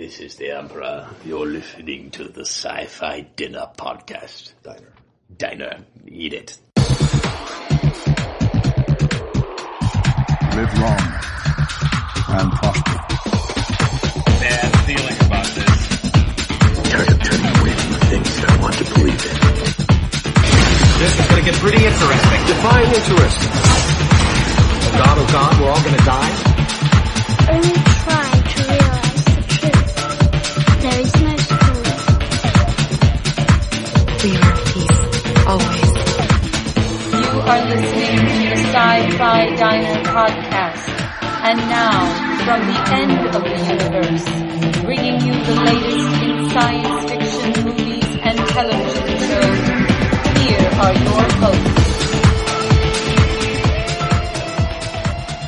This is the Emperor. You're listening to the Sci-Fi Dinner Podcast. Diner. Diner. Eat it. Live long and prosper. bad feeling about this. Tired of turning away from the things I want to believe in. This is going to get pretty interesting. Define interest. Oh God, oh God, we're all going to die. Are listening to your Sci-Fi Diner podcast. And now, from the end of the universe, bringing you the latest in science fiction movies and television shows, here are your hosts.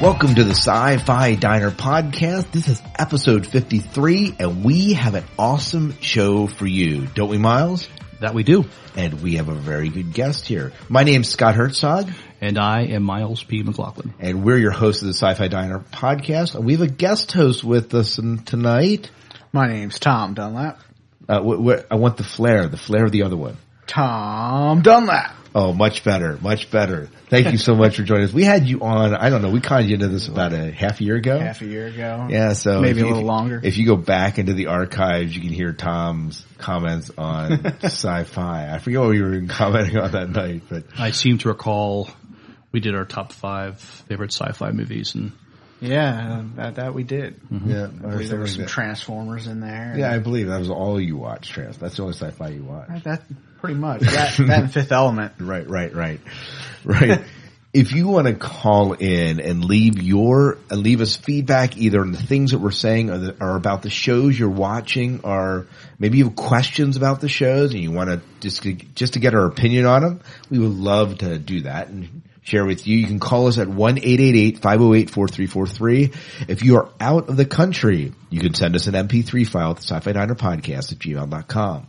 Welcome to the Sci-Fi Diner podcast. This is episode 53 and we have an awesome show for you. Don't we, Miles? That we do. And we have a very good guest here. My name's Scott Herzog And I am Miles P. McLaughlin. and we're your hosts of the Sci-Fi Diner podcast. We have a guest host with us tonight. My name's Tom Dunlap. Uh, wh- wh- I want the flair, the flair of the other one. Tom Dunlap. Oh, much better, much better. Thank you so much for joining us. We had you on, I don't know, we conned you into this about a half a year ago. Half a year ago. Yeah, so Maybe if a little longer. If you go back into the archives, you can hear Tom's comments on sci-fi. I forget what we were commenting on that night, but I seem to recall we did our top five favorite sci-fi movies and Yeah, that, that we did. Mm-hmm. yeah, I believe there were some that. Transformers in there. yeah, I believe that was all you watched. Trans. That's the only sci-fi you watched. that pretty much. That, that Fifth Element. Right, right, right, right. if you want to call in and leave your uh, leave us feedback either on the things that we're saying or, the, or about the shows you're watching, or maybe you have questions about the shows and you want to just just to get our opinion on them, we would love to do that and share with you. You can call us at one 508 4343 If you are out of the country, you can send us an MP3 file at Sci-Fi Diner Podcast at gmail.com.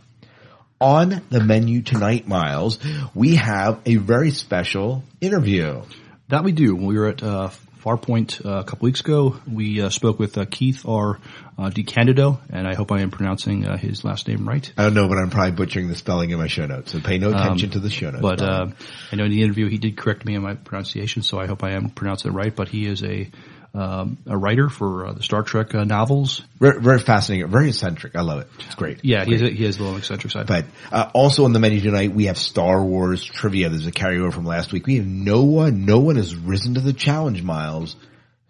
On the menu tonight, Miles, we have a very special interview. that we do. When we were at uh, Farpoint uh, a couple weeks ago, we uh, spoke with uh, Keith R. Uh, DeCandido, and I hope I am pronouncing uh, his last name right. I don't know, but I'm probably butchering the spelling in my show notes, so pay no attention to the show notes. But uh, I know in the interview he did correct me on my pronunciation, so I hope I am pronouncing it right. But he is a um, a writer for uh, the Star Trek uh, novels. very, very fascinating, very eccentric. I love it. It's great. Yeah, he has, a, he has a little eccentric side. But uh, also on the menu tonight, we have Star Wars trivia. There's a carryover from last week. We have no one, no one has risen to the challenge, Miles.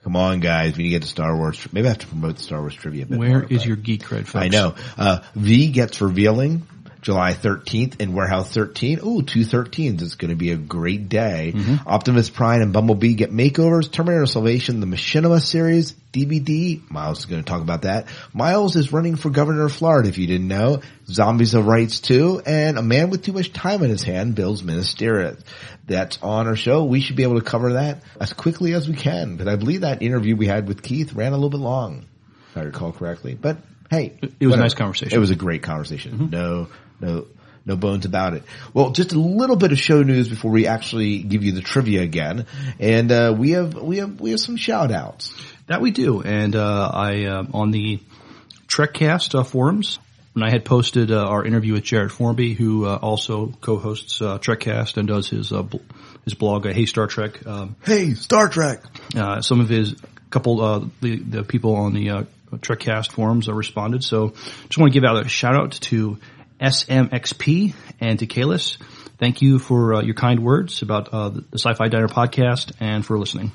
Come on, guys. We need to get to Star Wars. Maybe I have to promote the Star Wars trivia. A bit Where more, is your geek cred, folks? I know. Uh, V gets revealing July 13th in Warehouse 13. Ooh, two 13s. It's going to be a great day. Mm-hmm. Optimus Prime and Bumblebee get makeovers. Terminator Salvation, the Machinima series, DVD. Miles is going to talk about that. Miles is running for governor of Florida, if you didn't know. Zombies of Rights 2 and a man with too much time in his hand builds Minas Tirith. That's on our show. We should be able to cover that as quickly as we can. But I believe that interview we had with Keith ran a little bit long, if I recall correctly. But hey, It was a nice conversation. It was a great conversation. Mm-hmm. No, no, no bones about it. Well, just a little bit of show news before we actually give you the trivia again. And, uh, we have, we have, we have some shout outs. That we do, and uh, I uh, on the Trekcast uh, forums when I had posted uh, our interview with Jared Formby, who uh, also co-hosts uh, Trekcast and does his uh, bl- his blog, uh, Hey Star Trek. Um, Hey, Star Trek. uh, some of his couple uh, the the people on the uh, Trekcast forums uh, responded. So just want to give out a shout out to SMXP and to Kalis. Thank you for uh, your kind words about uh, the Sci-Fi Diner podcast and for listening.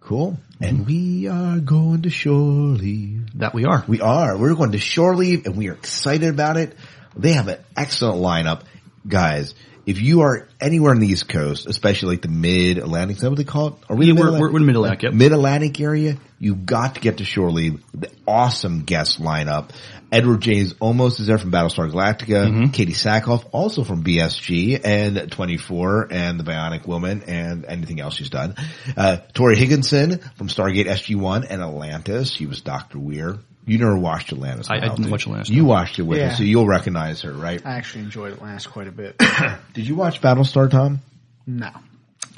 Cool. And we are going to shore leave. That we are. We are. We're going to shore leave and we are excited about it. They have an excellent lineup. Guys, if you are anywhere on the East Coast, especially like the mid Atlantic, is that what they call it? Are Yeah, in we're- we're- we're in Mid-Atlantic, yep. Mid Atlantic area, you got to get to Shore Leave. The awesome guest lineup. Edward James Olmos is there from Battlestar Galactica. Mm-hmm. Katee Sackhoff, also from BSG and 24 and The Bionic Woman and anything else she's done. Uh, Torri Higginson from Stargate SG-1 and Atlantis. She was Dr. Weir. You never watched Atlantis. I- I didn't did watch Atlantis, You watched it with Yeah. us, so you'll recognize her, right? I actually enjoyed Atlantis quite a bit. Did you watch Battlestar, Tom? no.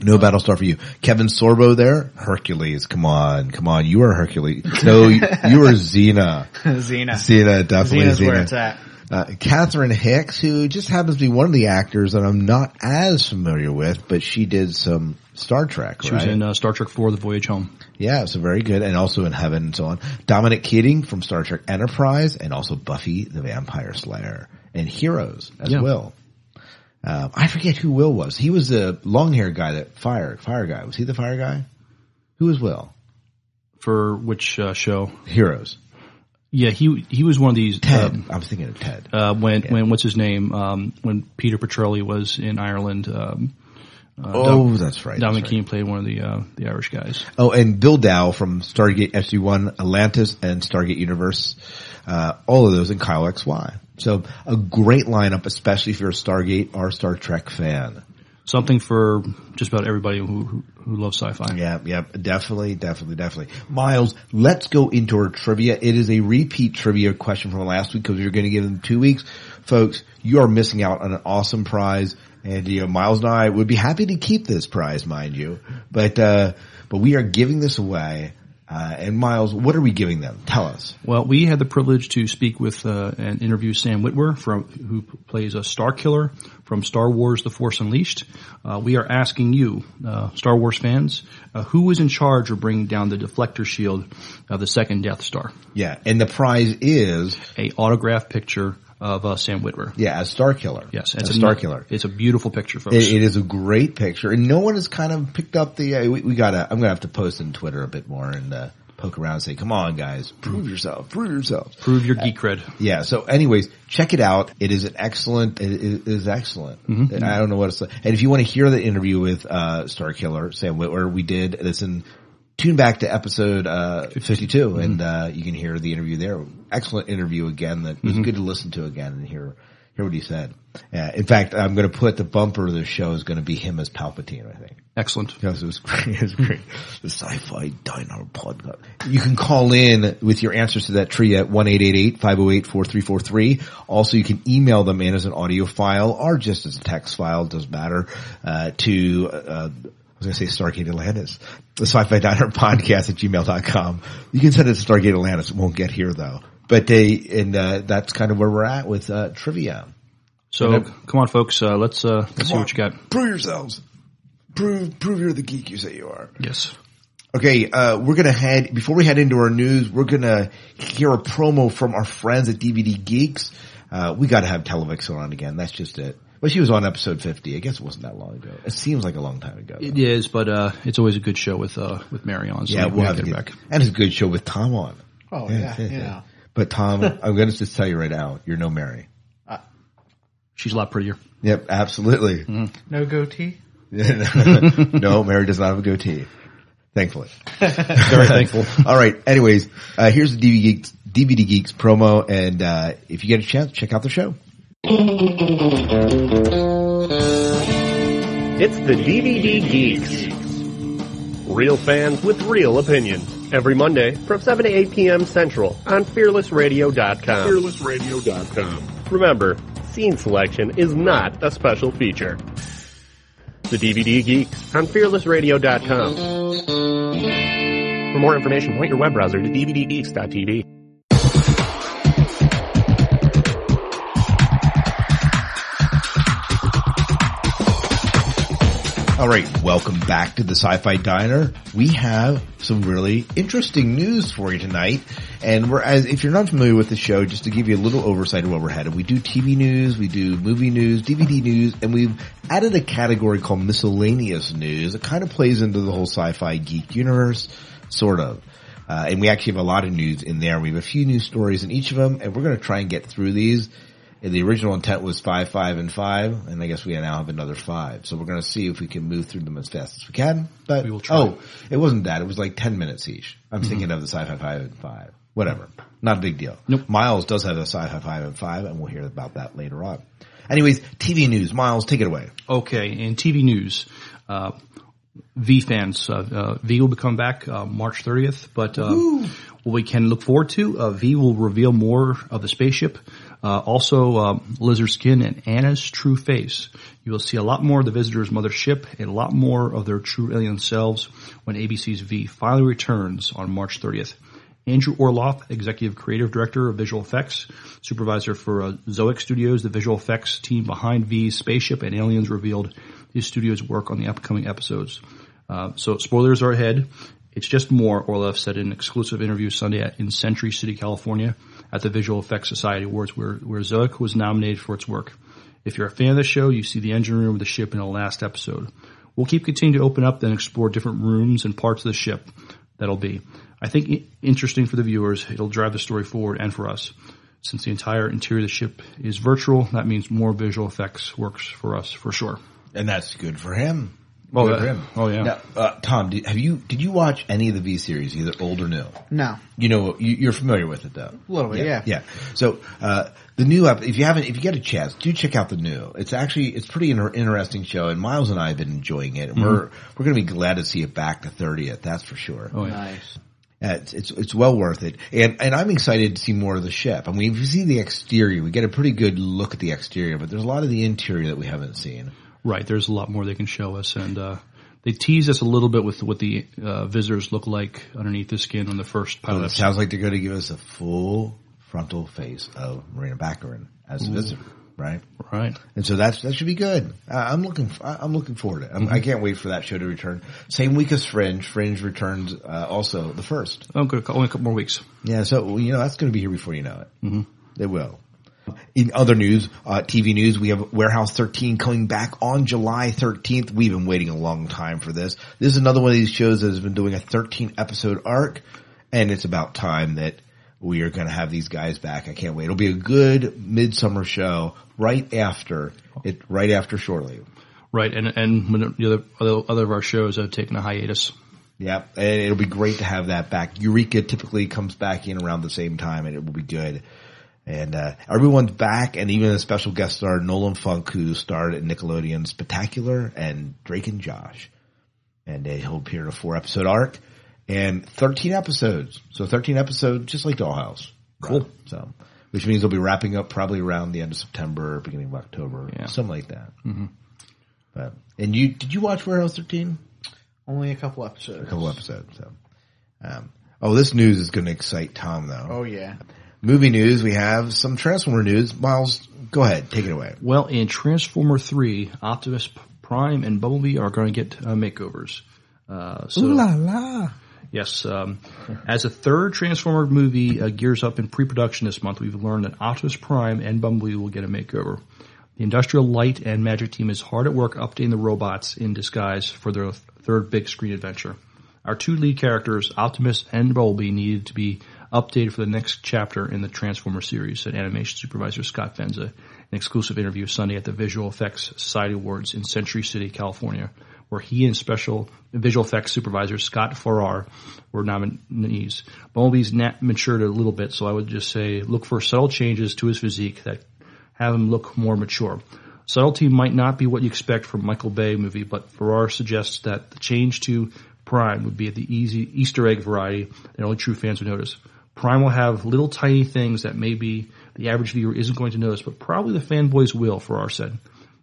No Battlestar for you. Kevin Sorbo there. Hercules. Come on. Come on. You are Hercules. No, you you are Xena. Xena. Xena, definitely Xena's Xena. where it's at. Uh, Catherine Hicks, who just happens to be one of the actors that I'm not as familiar with, but she did some Star Trek, She right? was in uh, Star Trek 4, The Voyage Home. yeah, so very good, and also in Heaven and so on. Dominic Keating from Star Trek Enterprise, and also Buffy the Vampire Slayer, and Heroes as Yeah. Will. Um, I forget who Will was. He was the long haired guy that fire fire guy. Was he the fire guy? Who was Will? For which uh, show? Heroes. Yeah, he he was one of these. Ted. um, I was thinking of Ted. uh, when when what's his name? Um, when Peter Petrelli was in Ireland. Um, uh, oh, Dom- that's right. Dominic that's right. Played one of the uh, the Irish guys. Oh, and Bill Dow from Stargate SG-1, Atlantis, and Stargate Universe. Uh, all of those and Kyle XY. So a great lineup, especially if you're a Stargate or Star Trek fan. Something for just about everybody who who, who loves sci-fi. Yeah, yeah, definitely, definitely, definitely. Miles, let's go into our trivia. It is a repeat trivia question from last week because we are going to give them two weeks. Folks, you are missing out on an awesome prize. And, you know, Miles and I would be happy to keep this prize, mind you. But, uh, but we are giving this away. Uh, and Miles, what are we giving them? Tell us. Well, we had the privilege to speak with uh, and interview Sam Witwer, from who plays a Star Killer from Star Wars: The Force Unleashed. Uh, we are asking you, uh, Star Wars fans, uh, who was in charge of bringing down the deflector shield of the second Death Star? Yeah. And the prize is, A autographed picture of uh, Sam Witwer. yeah, as Star Killer. Yes, as a Star Killer. It's a beautiful picture, folks. It, it is a great picture, and no one has kind of picked up the. Uh, we, we gotta. I'm gonna have to post on Twitter a bit more and uh, poke around and say, "Come on, guys, prove yourself, prove yourselves." Prove your geek cred. Yeah. So, anyways, check it out. It is an excellent. It, it is excellent. I don't know what it's say. And if you want to hear the interview with uh, Star Killer Sam Witwer, we did. It's in. Tune back to episode uh, 52, and uh, you can hear the interview there. Excellent interview again. That was good to listen to again and hear hear what he said. Uh, in fact, I'm going to put the bumper of the show is going to be him as Palpatine. I think. Excellent. Because it was great. It was great. the Sci-Fi Diner Podcast. You can call in with your answers to that tree at 1-888-508-4343. Also, you can email them in as an audio file or just as a text file. It doesn't matter. Uh, to, uh, I was going to say Stargate Atlantis. The Sci-Fi Diner Podcast at gmail.com. You can send it to Stargate Atlantis. It won't get here though. But they, and, uh, that's kind of where we're at with, uh, trivia. So come on, folks. Uh, let's uh, let's see Come what you got. Prove yourselves. Prove, prove you're the geek you say you are. Yes. Okay, uh, we're gonna head, before we head into our news, we're gonna hear a promo from our friends at DVD Geeks. Uh, we gotta have Televix on again, that's just it. Well, she was on episode 50, I guess it wasn't that long ago. It seems like a long time ago. though. It is, but uh, it's always a good show with uh, with Mary on. So yeah, we we'll have to get get her back. And it's a good show with Tom on. Oh yeah, you know. But Tom, I'm gonna just tell you right now, you're no Mary. She's a lot prettier. Yep, absolutely. No goatee. no, Mary does not have a goatee. Thankfully. Very thankful. All right. Anyways, uh, here's the DVD Geeks, DVD Geeks promo, and uh, if you get a chance, check out the show. It's the DVD Geeks. Real fans with real opinions. Every Monday from 7 to 8 p.m. Central on FearlessRadio.com. FearlessRadio.com. Remember, scene selection is not a special feature. The DVD Geeks on FearlessRadio.com. For more information, point your web browser to DVDGeeks.tv. All right. Welcome back to the Sci-Fi Diner. We have some really interesting news for you tonight. And we're, as, if you're not familiar with the show, just to give you a little oversight of where we're headed, we do TV news, we do movie news, DVD news, and we've added a category called miscellaneous news. It kind of plays into the whole sci-fi geek universe, sort of. Uh, and we actually have a lot of news in there. We have a few news stories in each of them, and we're going to try and get through these. The original intent was five, five, and five, and I guess we now have another five. So we're going to see if we can move through them as fast as we can. But We will try. oh, it wasn't that. It was like ten minutes each. I'm thinking of the sci-fi five and five. Whatever, not a big deal. Nope. Miles does have a sci-fi five and five, and we'll hear about that later on. Anyways, TV news. Miles, take it away. Okay, in TV news, uh, V fans, uh, uh, V will coming back uh, March 30th, but uh, what we can look forward to, uh, V will reveal more of the spaceship. Uh, also, um, Lizard Skin and Anna's true face. You will see a lot more of the visitor's mothership and a lot more of their true alien selves when ABC's V finally returns on March 30th. Andrew Orloff, Executive Creative Director of Visual Effects, Supervisor for uh, Zoic Studios, the visual effects team behind V's spaceship and aliens revealed his studio's work on the upcoming episodes. Uh, so spoilers are ahead. It's just more, Orloff said in an exclusive interview Sunday at, in Century City, California at the Visual Effects Society Awards where, where Zoic was nominated for its work. If you're a fan of the show, you see the engine room of the ship in the last episode. We'll keep continuing to open up and explore different rooms and parts of the ship that'll be. I think interesting for the viewers. It'll drive the story forward and for us. Since the entire interior of the ship is virtual, that means more visual effects works for us for sure. And that's good for him. Oh, Good yeah. him. Oh, yeah. Now, uh, Tom, did, have you did you watch any of the V series, either old or new? No. You know, you, you're familiar with it though. A little bit, yeah. Yeah. So uh, the new up, if you haven't, if you get a chance, do check out the new. It's actually it's pretty inter- interesting show, and Miles and I have been enjoying it. And We're we're going to be glad to see it back to thirtieth. That's for sure. Oh, yeah. Nice. Uh, It's, it's it's well worth it, and and I'm excited to see more of the ship. I mean, if you see the exterior, we get a pretty good look at the exterior, but there's a lot of the interior that we haven't seen. Right. There's a lot more they can show us, and uh, they tease us a little bit with what the uh, visitors look like underneath the skin on the first pilot. Well, it sounds like they're going to give us a full frontal face of Morena Baccarin as a visitor, right? Right. And so that's that should be good. Uh, I'm looking I- I'm looking forward to it. I'm, I can't wait for that show to return. Same week as Fringe. Fringe returns uh, also the first. Oh, good. Only a couple more weeks. Yeah, so you know that's going to be here before you know it. Mm-hmm. It will. In other news, uh, TV news, we have Warehouse 13 coming back on July 13th. We've been waiting a long time for this. This is another one of these shows that has been doing a 13 episode arc, and it's about time that we are going to have these guys back. I can't wait. It'll be a good midsummer show right after it, right after Shore Leave. Right. And and when the other other, other of our shows have taken a hiatus. Yeah, and it'll be great to have that back. Eureka typically comes back in around the same time, and it will be good. And uh, everyone's back, and even a special guest star, Nolan Funk, who starred in Nickelodeon Spectacular and Drake and Josh. And uh, he'll appear in a four episode arc and 13 episodes. So 13 episodes, just like Dollhouse. Cool. So, which means they'll be wrapping up probably around the end of September, beginning of October, Yeah. something like that. Mm-hmm. But, and you, did you watch Warehouse 13? Only a couple episodes. a couple episodes. So, um, oh, this news is going to excite Tom though. Oh yeah. Movie news. We have some Transformer news. Miles, go ahead, take it away. Well, in Transformer 3, Optimus Prime and Bumblebee are going to get uh, makeovers. Uh, so, la! Yes, um, as a third Transformer movie uh, gears up in pre-production this month, we've learned that Optimus Prime and Bumblebee will get a makeover. The Industrial Light and Magic team is hard at work updating the robots in disguise for their third big screen adventure. Our two lead characters, Optimus and Bumblebee, needed to be updated for the next chapter in the Transformer series, said animation supervisor Scott Benza in an exclusive interview Sunday at the Visual Effects Society Awards in Century City, California, where he and special visual effects supervisor Scott Farrar were nominees. Bumblebee's nat- matured a little bit, so I would just say look for subtle changes to his physique that have him look more mature. Subtlety might not be what you expect from Michael Bay movie, but Farrar suggests that the change to Prime would be the easy Easter egg variety that only true fans would notice. Prime will have little tiny things that maybe the average viewer isn't going to notice, but probably the fanboys will, for our set.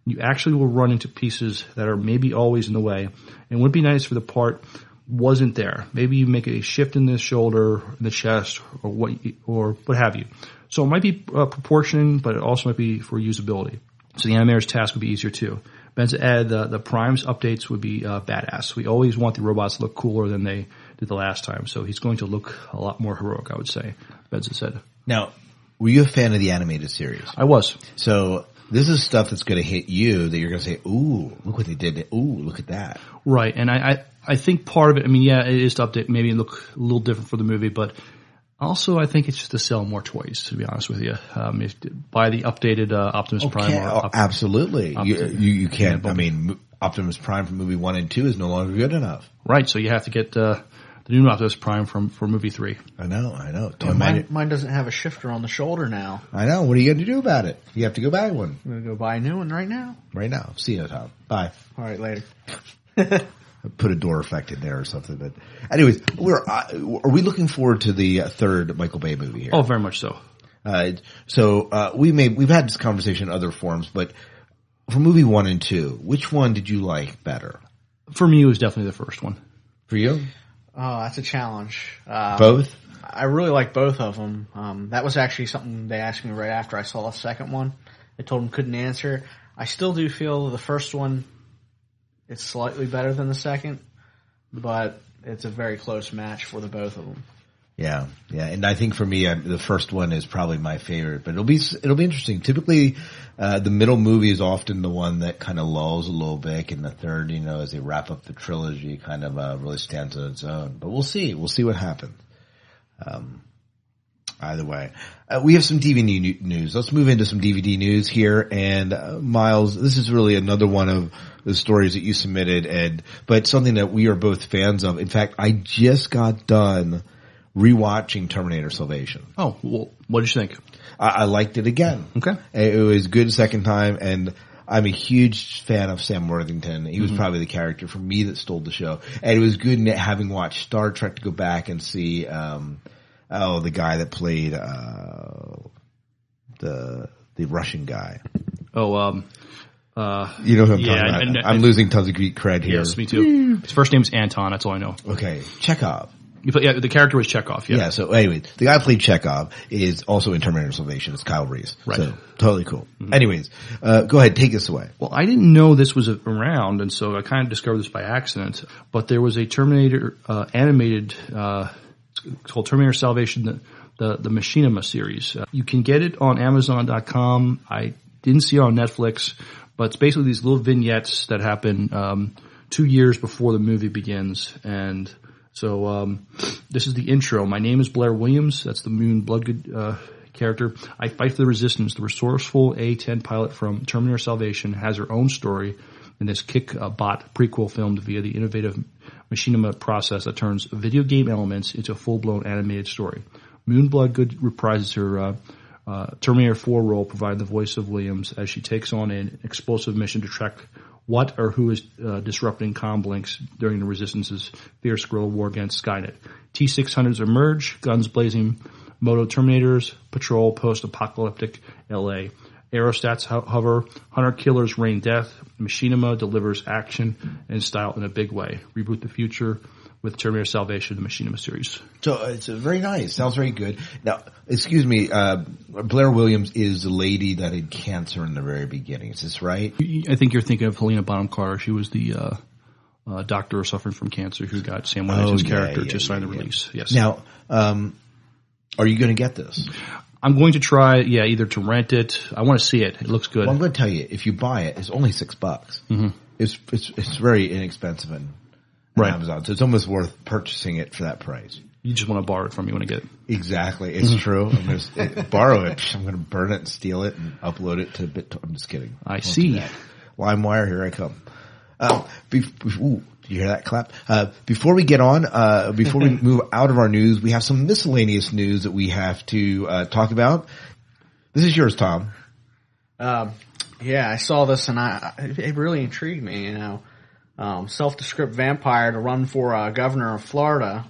You actually will run into pieces that are maybe always in the way, and would be nice for the part wasn't there. Maybe you make a shift in the shoulder, in the chest, or what, or what have you. So it might be uh, proportioning, but it also might be for usability. So the animator's task would be easier too. Benza added the, the primes updates would be uh, badass. We always want the robots to look cooler than they did the last time, so he's going to look a lot more heroic, I would say. Benza said. Now, were you a fan of the animated series? I was. So this is stuff that's going to hit you that you're going to say, "Ooh, look what they did! Ooh, look at that!" Right, and I, I, I think part of it, I mean, yeah, it is to update, maybe look a little different for the movie, but also I think it's just to sell more toys, to be honest with you. Um, if, buy the updated uh, Optimus Prime. Or oh, absolutely. You, you you can't. I mean, Optimus Prime from movie one and two is no longer good enough. Right, so you have to get uh, the new Optimus Prime from for movie three. I know. I know. Toy Mine, mine, mine doesn't have a shifter on the shoulder now. I know. What are you going to do about it? You have to go buy one I'm gonna go buy a new one right now. right now. See you, Tom. Bye. All right, later. put a door effect in there or something. But anyways, we're uh, are we looking forward to the uh, third Michael Bay movie here? Oh, very much so. Uh, so uh, we may we've had this conversation in other forms, but for movie one and two, which one did you like better? For me, it was definitely the first one. For you, Oh, that's a challenge. Uh, both. I really like both of them. Um, that was actually something they asked me right after I saw the second one. I told them couldn't answer. I still do feel the first one is slightly better than the second, but it's a very close match for the both of them. Yeah, yeah, and I think for me, uh, the first one is probably my favorite. But it'll be it'll be interesting. Typically, uh, the middle movie is often the one that kind of lulls a little bit, and the third, you know, as they wrap up the trilogy, kind of uh, really stands on its own. But we'll see. We'll see what happens. Um, either way, uh, we have some DVD news. Let's move into some DVD news here. And uh, Miles, this is really another one of the stories that you submitted, and but something that we are both fans of. In fact, I just got done rewatching Terminator Salvation. Oh, well, what did you think? I, I liked it again. Okay. It was good second time, and I'm a huge fan of Sam Worthington. He was probably the character for me that stole the show, and it was good having watched Star Trek to go back and see. Um, oh, the guy that played uh, the the Russian guy. Oh, um, uh, You know who I'm Yeah, talking about. and- I'm losing tons of Greek cred here. yes, me too. His first name's Anton. That's all I know. Okay, Chekhov. You put, yeah, the character was Chekhov. Yeah. Yeah. So anyway, the guy who played Chekhov is also in Terminator Salvation. It's Kyle Reese. Right. So totally cool. Anyways, uh, go ahead, take us away. Well, I didn't know this was around, and so I kind of discovered this by accident. But there was a Terminator uh, animated, uh, called Terminator Salvation, the the, the Machinima series. Uh, you can get it on Amazon.com. I didn't see it on Netflix, but it's basically these little vignettes that happen um, two years before the movie begins, and so um, this is the intro. My name is Blair Williams. That's the Moon Bloodgood uh, character. I fight for the resistance. The resourceful A-10 pilot from Terminator Salvation has her own story in this kick bot prequel filmed via the innovative machinima process that turns video game elements into a full-blown animated story. Moon Bloodgood reprises her uh, uh, Terminator 4 role, providing the voice of Williams as she takes on an explosive mission to track what or who is uh, disrupting Comblinks during the Resistance's fierce guerrilla war against Skynet. T-600s emerge, guns blazing, Moto Terminators patrol post-apocalyptic LA. Aerostats ho- hover, hunter killers rain death, Machinima delivers action and style in a big way. Reboot the future with Terminator Salvation, the Machinima series. So uh, it's uh, very nice. Sounds very good. Now, excuse me, uh, Blair Williams is the lady that had cancer in the very beginning. Is this right? I think you're thinking of Helena Bonham Carter. She was the uh, uh, doctor suffering from cancer who got Sam Worthington's yeah, character yeah, to sign yeah, the yeah. release. Yes. Now, um, are you going to get this? I'm going to try, yeah, either to rent it. I want to see it. It looks good. Well, I'm going to tell you, if you buy it, it's only six bucks. Mm-hmm. It's, it's it's very inexpensive on Right. Amazon, so it's almost worth purchasing it for that price. You just want to borrow it from me when I get it. Exactly, it's true. I'm going to borrow it. I'm going to burn it and steal it and upload it to Bit. I'm just kidding. I Won't see. LimeWire, here I come. Uh, be, be- ooh, did you hear that clap? Uh, before we get on, uh, before we move out of our news, we have some miscellaneous news that we have to uh, talk about. This is yours, Tom. Um, yeah, I saw this and I, I- it really intrigued me. You know, um, self-descript vampire to run for uh, governor of Florida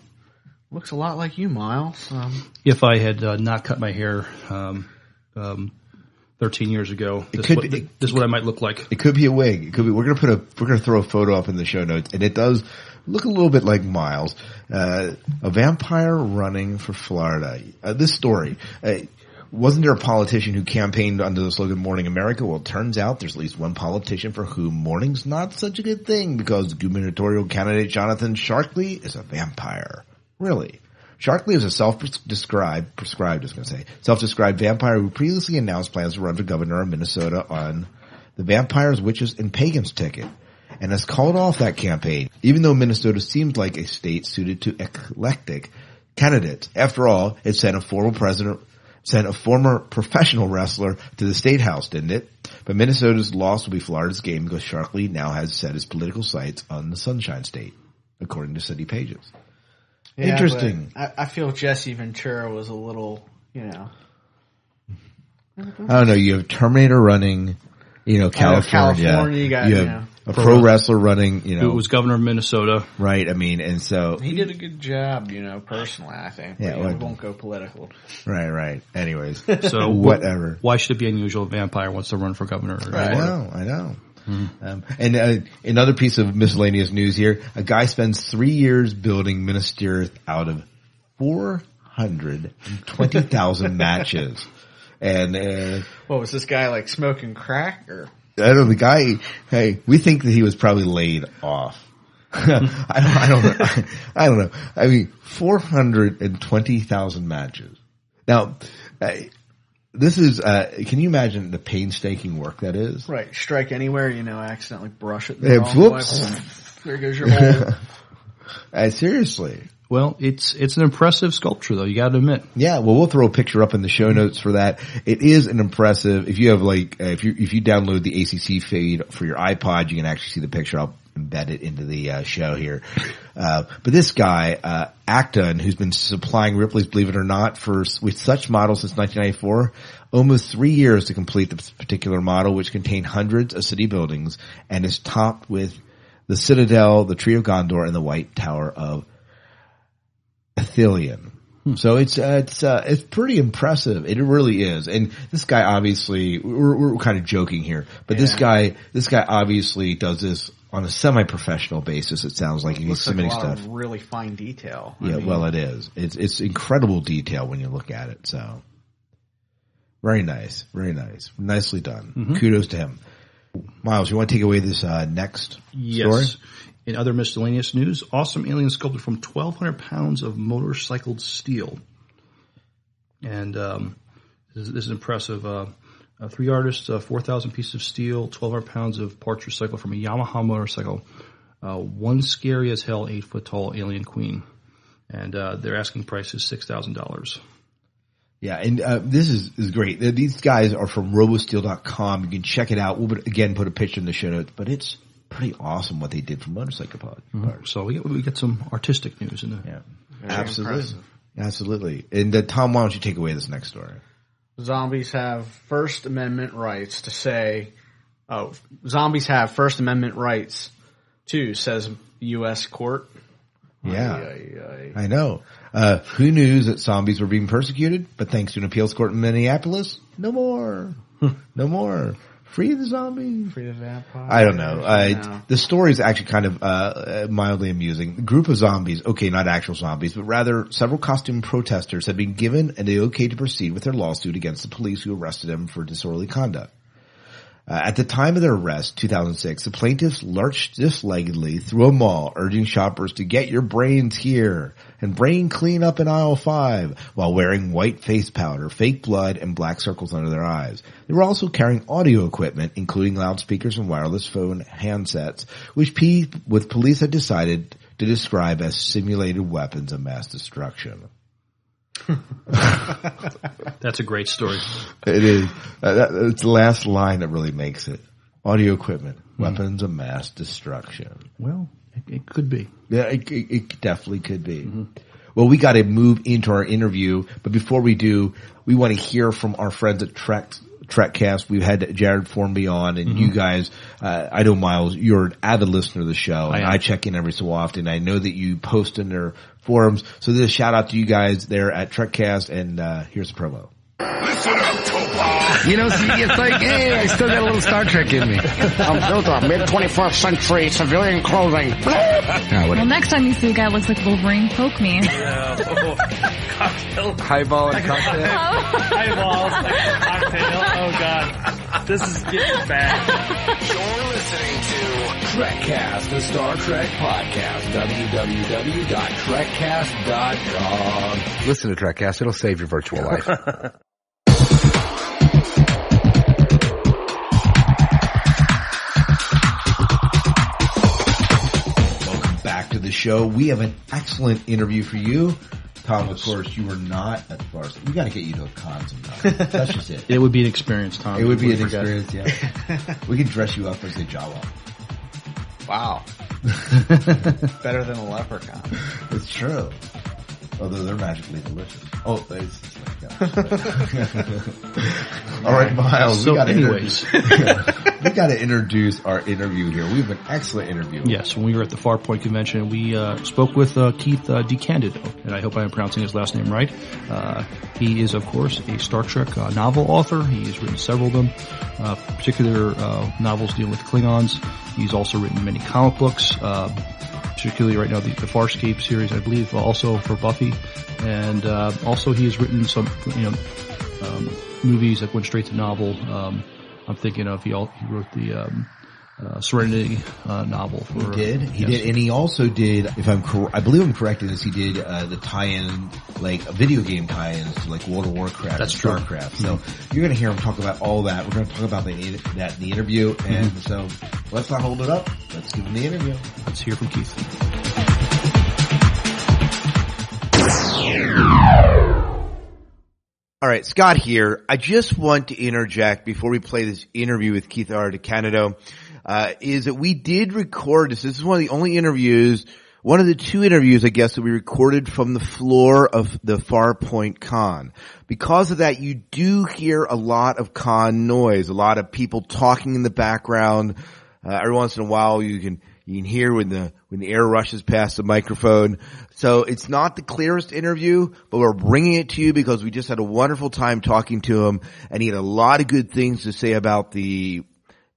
looks a lot like you, Miles. Um, If I had uh, not cut my hair um, um, 13 years ago, this, could what, be- this is what I might look like. It could be a wig. It could be. We're gonna put a. We're gonna throw a photo up in the show notes, and it does look a little bit like Miles, uh, a vampire running for Florida. Uh, this story. Wasn't there a politician who campaigned under the slogan "Morning America"? Well, it turns out there's at least one politician for whom morning's not such a good thing because gubernatorial candidate Jonathan Sharkley is a vampire. Really? Sharkley is a self-described, prescribed, I was going to say, self-described vampire who previously announced plans to run for governor of Minnesota on the Vampires, Witches, and Pagans ticket and has called off that campaign, even though Minnesota seems like a state suited to eclectic candidates. After all, it sent a former president, sent a former professional wrestler to the state house, didn't it? But Minnesota's loss will be Florida's game because Sharkley now has set his political sights on the Sunshine State, according to City Pages. yeah, Interesting. I, I feel Jesse Ventura was a little, you know, I don't know. You have Terminator running, you know, know California. California, you got, you you know. A Pro pro wrestler. wrestler running, you know, Who was governor of Minnesota. right? I mean, and so He did a good job, you know, personally, I think. Yeah, Yeah, we well- won't go political. right, right. Anyways, So whatever. Why should it be unusual? a Vampire wants to run for governor. I know, I know. Um, and uh, another piece of miscellaneous news here: a guy spends three years building Minas Tirith out of four hundred and twenty thousand matches, and uh, What was this guy like smoking crack or? I don't know the guy. Hey, we think that he was probably laid off. I don't. I don't know. I don't know. I mean, four hundred and twenty thousand matches. Now, uh, this is. Uh, can you imagine the painstaking work that is? Right, strike anywhere, you know, accidentally brush it. wrong whoops. There goes your hole. Uh, seriously. Well, it's it's an impressive sculpture, though. You got to admit. Yeah, well, we'll throw a picture up in the show notes for that. It is an impressive. If you have like, uh, if you if you download the AAC feed for your iPod, you can actually see the picture. I'll embed it into the uh, show here. Uh, but this guy, uh, Acton, who's been supplying Ripley's Believe It or Not for with such models since 1994, almost three years to complete this particular model, which contained hundreds of city buildings and is topped with the Citadel, the Tree of Gondor, and the White Tower of Ecthelion. So it's uh, it's uh, it's pretty impressive. It really is. And this guy obviously we're, we're kind of joking here, but this guy this guy obviously does this on a semi-professional basis. It sounds like he's like a submitting lot stuff. of really fine detail. I Yeah, mean, well, it is. It's it's incredible detail when you look at it. So very nice, very nice, nicely done. Mm-hmm. Kudos to him. Miles, you want to take away this uh, next Yes. story? In other miscellaneous news, awesome alien sculpted from 1,200 pounds of motorcycled steel. And um, this, is, this is impressive. Uh, uh, three artists, uh, 4,000 pieces of steel, 1,200 pounds of parts recycled from a Yamaha motorcycle. Uh, one scary as hell, eight foot tall alien queen. And uh, their asking price is $6,000. Yeah, and uh, this is, is great. These guys are from robosteel.com. You can check it out. We'll again put a picture in the show notes, but it's pretty awesome what they did for motorcycle pod. parts. So we get, we get some artistic news in there. Yeah, absolutely, absolutely. And uh, Tom, why don't you take away this next story? Zombies have First Amendment rights to say, oh, zombies have First Amendment rights too, says U.S. court. Yeah. Ay, ay, ay. I know. Uh, who knew that zombies were being persecuted? But thanks to an appeals court in Minneapolis, no more, no more. Free the zombie. Free the vampire. I don't know. Uh, No. The story is actually kind of uh, uh, mildly amusing. The group of zombies, okay, not actual zombies, but rather several costume protesters have been given an okay to proceed with their lawsuit against the police who arrested them for disorderly conduct. Uh, at the time of their arrest, 2006, the plaintiffs lurched stiff-leggedly through a mall, urging shoppers to get your brains here and brain clean up in aisle five while wearing white face powder, fake blood, and black circles under their eyes. They were also carrying audio equipment, including loudspeakers and wireless phone handsets, which P- with police had decided to describe as simulated weapons of mass destruction. That's a great story. It is. Uh, that, it's the last line that really makes it. Audio equipment, weapons of mass destruction. Well, it, it could be. Yeah, it, it, it definitely could be. Well, we got to move into our interview, but before we do, we want to hear from our friends at Trek Trekcast. We've had Jared Formby on, and you guys. Uh, I know Miles, you're an avid listener of the show, and am. I check in every so often. I know that you post in their forums, so this is a shout out to you guys there at Trekcast, and uh, here's the promo. You know, see, it's like, hey, I still got a little Star Trek in me. I'm built on mid 21st century civilian clothing. Ah, Well, next time you see a guy that looks like Wolverine, poke me. Cocktail highball and cocktail. Eyeballs, cocktail. Oh god, this is getting bad. You're listening to TrekCast, the Star Trek podcast. www.trekcast.com. Listen to Trekcast. It'll save your virtual life. Welcome back to the show. We have an excellent interview for you. Tom, of course, you were not at the bar. We got to get you to a con sometime. That's just it. It would be an experience, Tom. It would be an forget. experience, yeah. we could dress you up as a Jawa. Wow. Better than a leprechaun. It's true. Although they're magically delicious. Oh, it's, all right, Miles. So we gotta anyways. introduce- we got to introduce our interview here. We have an excellent interview. Yes, when we were at the Farpoint convention, we uh, spoke with uh, Keith uh, DeCandido, and I hope I am pronouncing his last name right. Uh, he is, of course, a Star Trek uh, novel author. He's written several of them, uh, particular uh, novels dealing with Klingons. He's also written many comic books, uh, particularly right now the, the Farscape series, I believe, also for Buffy, and uh, also he has written some, you know, um, movies that went straight to novel. Um, I'm thinking of he, all, he wrote the um, uh, Serenity uh, novel. For, He did. He yes. did, and he also did. If I'm, cor- I believe I'm correct in this. He did uh, the tie-in, like a video game tie-ins to like World of Warcraft, That's and true. Starcraft. So you're going to hear him talk about all that. We're going to talk about the, that in the interview, and Mhm. so let's not hold it up. Let's give him the interview. Let's hear from Keith. All right, Scott here. I just want to interject before we play this interview with Keith R. DeCandido, uh, is that we did record this. This is one of the only interviews, one of the two interviews, I guess, that we recorded from the floor of the Farpoint Con. Because of that, you do hear a lot of con noise, a lot of people talking in the background. Uh, every once in a while you can, you can hear when the, when the air rushes past the microphone. So it's not the clearest interview, but we're bringing it to you because we just had a wonderful time talking to him and he had a lot of good things to say about the,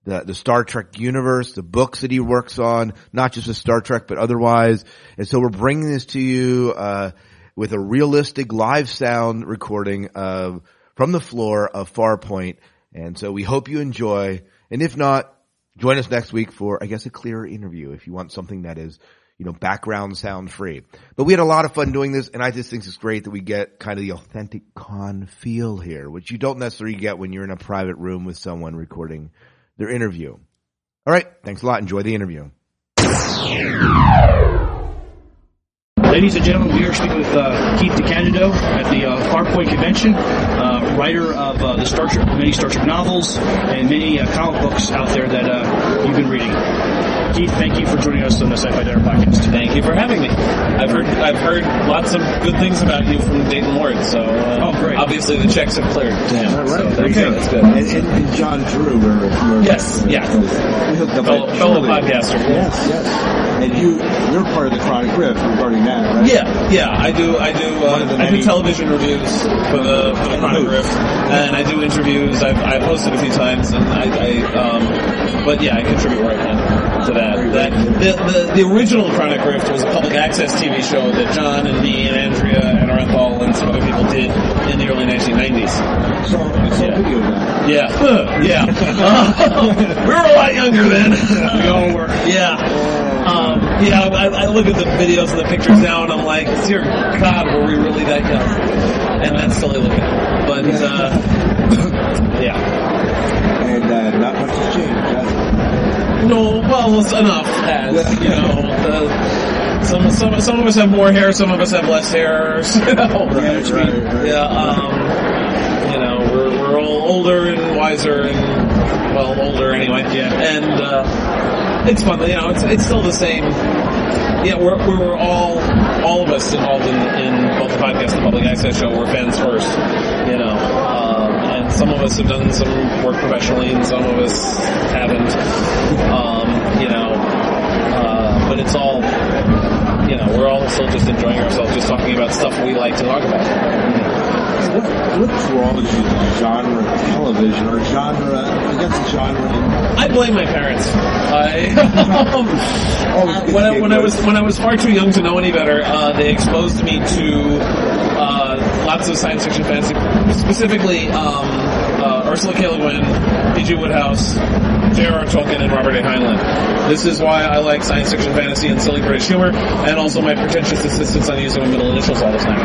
the, the Star Trek universe, the books that he works on, not just with Star Trek, but otherwise. And so we're bringing this to you, uh, with a realistic live sound recording of, from the floor of Farpoint. And so we hope you enjoy. And if not, join us next week for, I guess, a clearer interview if you want something that is, you know, background sound free. But we had a lot of fun doing this and I just think it's great that we get kind of the authentic con feel here, which you don't necessarily get when you're in a private room with someone recording their interview. All right. Thanks a lot. Enjoy the interview. Ladies and gentlemen, we are speaking with uh, Keith DeCandido at the uh, Farpoint Convention, uh, writer of uh, the Star Trek, many Star Trek novels and many uh, comic books out there that uh, you've been reading. Keith, thank you for joining us on the Sci-Fi Dinner podcast. Thank you for having me. I've heard I've heard lots of good things about you from Dayton Ward, so uh, Oh, great. obviously the checks have cleared to him. All right, so there you okay. That's good. And, and, and John Drew, we're, we're Yes, yeah. we hooked up Fellow- fellow podcaster. Yes, yes. And you, you're part of the Chronic Rift regarding that, right? Yeah, yeah, I do. I do. Uh, I do television reviews for the for the Chronic Rift, and I do interviews. I've I've hosted a few times, and I, I um, but yeah, I contribute where I can to that. That the, the the original Chronic Rift was a public access TV show that John and me and Andrea and Arenthal and some other people did in the early 1990s. So, I saw a video of. Yeah, yeah. Uh, we were a lot younger then. we all were. Yeah. Um, yeah, I, I look at the videos and the pictures now, and I'm like, dear God, were we really that young? And that's silly looking. But uh, yeah. And uh, not much has changed? No, well, it's enough as you know. The, some some some of us have more hair, some of us have less hair. You know, Right, right, right. yeah. Um, you know, we're we're all older and wiser and well, older anyway. Yeah, and uh, it's fun. You know, it's it's still the same. Yeah, we're we're all all of us involved in in both the podcast and the public access show. We're fans first. You know. Some of us have done some work professionally, and some of us haven't. Um, you know, uh, but it's all, you know, we're all still just enjoying ourselves, just talking about stuff we like to talk about. What, what draws you to genre television or genre, I guess genre I blame my parents. I um, uh, when I when I was when I was far too young to know any better, uh, they exposed me to uh, lots of science fiction fantasy, specifically um, Ursula K. Le Guin, P.G. Wodehouse, J.R.R. Tolkien, and Robert A. Heinlein. This is why I like science fiction fantasy and silly British humor, and also my pretentious insistence on using my middle initials all the time.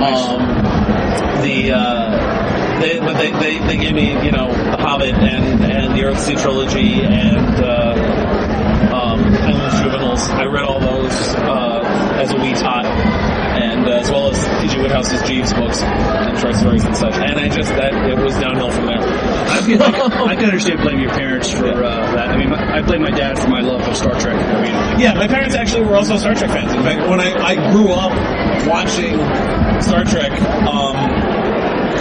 Um, the uh, they, but they, they, they gave me, you know, The Hobbit and, and the Earthsea trilogy and, uh, um, Juveniles. I read all those, uh, as a wee tot. And uh, as well as P.G. Wodehouse's Jeeves books and short stories and such. And I just, that, it was downhill from there. I, feel like I can understand blaming your parents for uh, that. I mean, my, I blame my dad for my love of Star Trek. I mean, Yeah, my parents actually were also Star Trek fans. In fact, when I, I grew up watching Star Trek, um,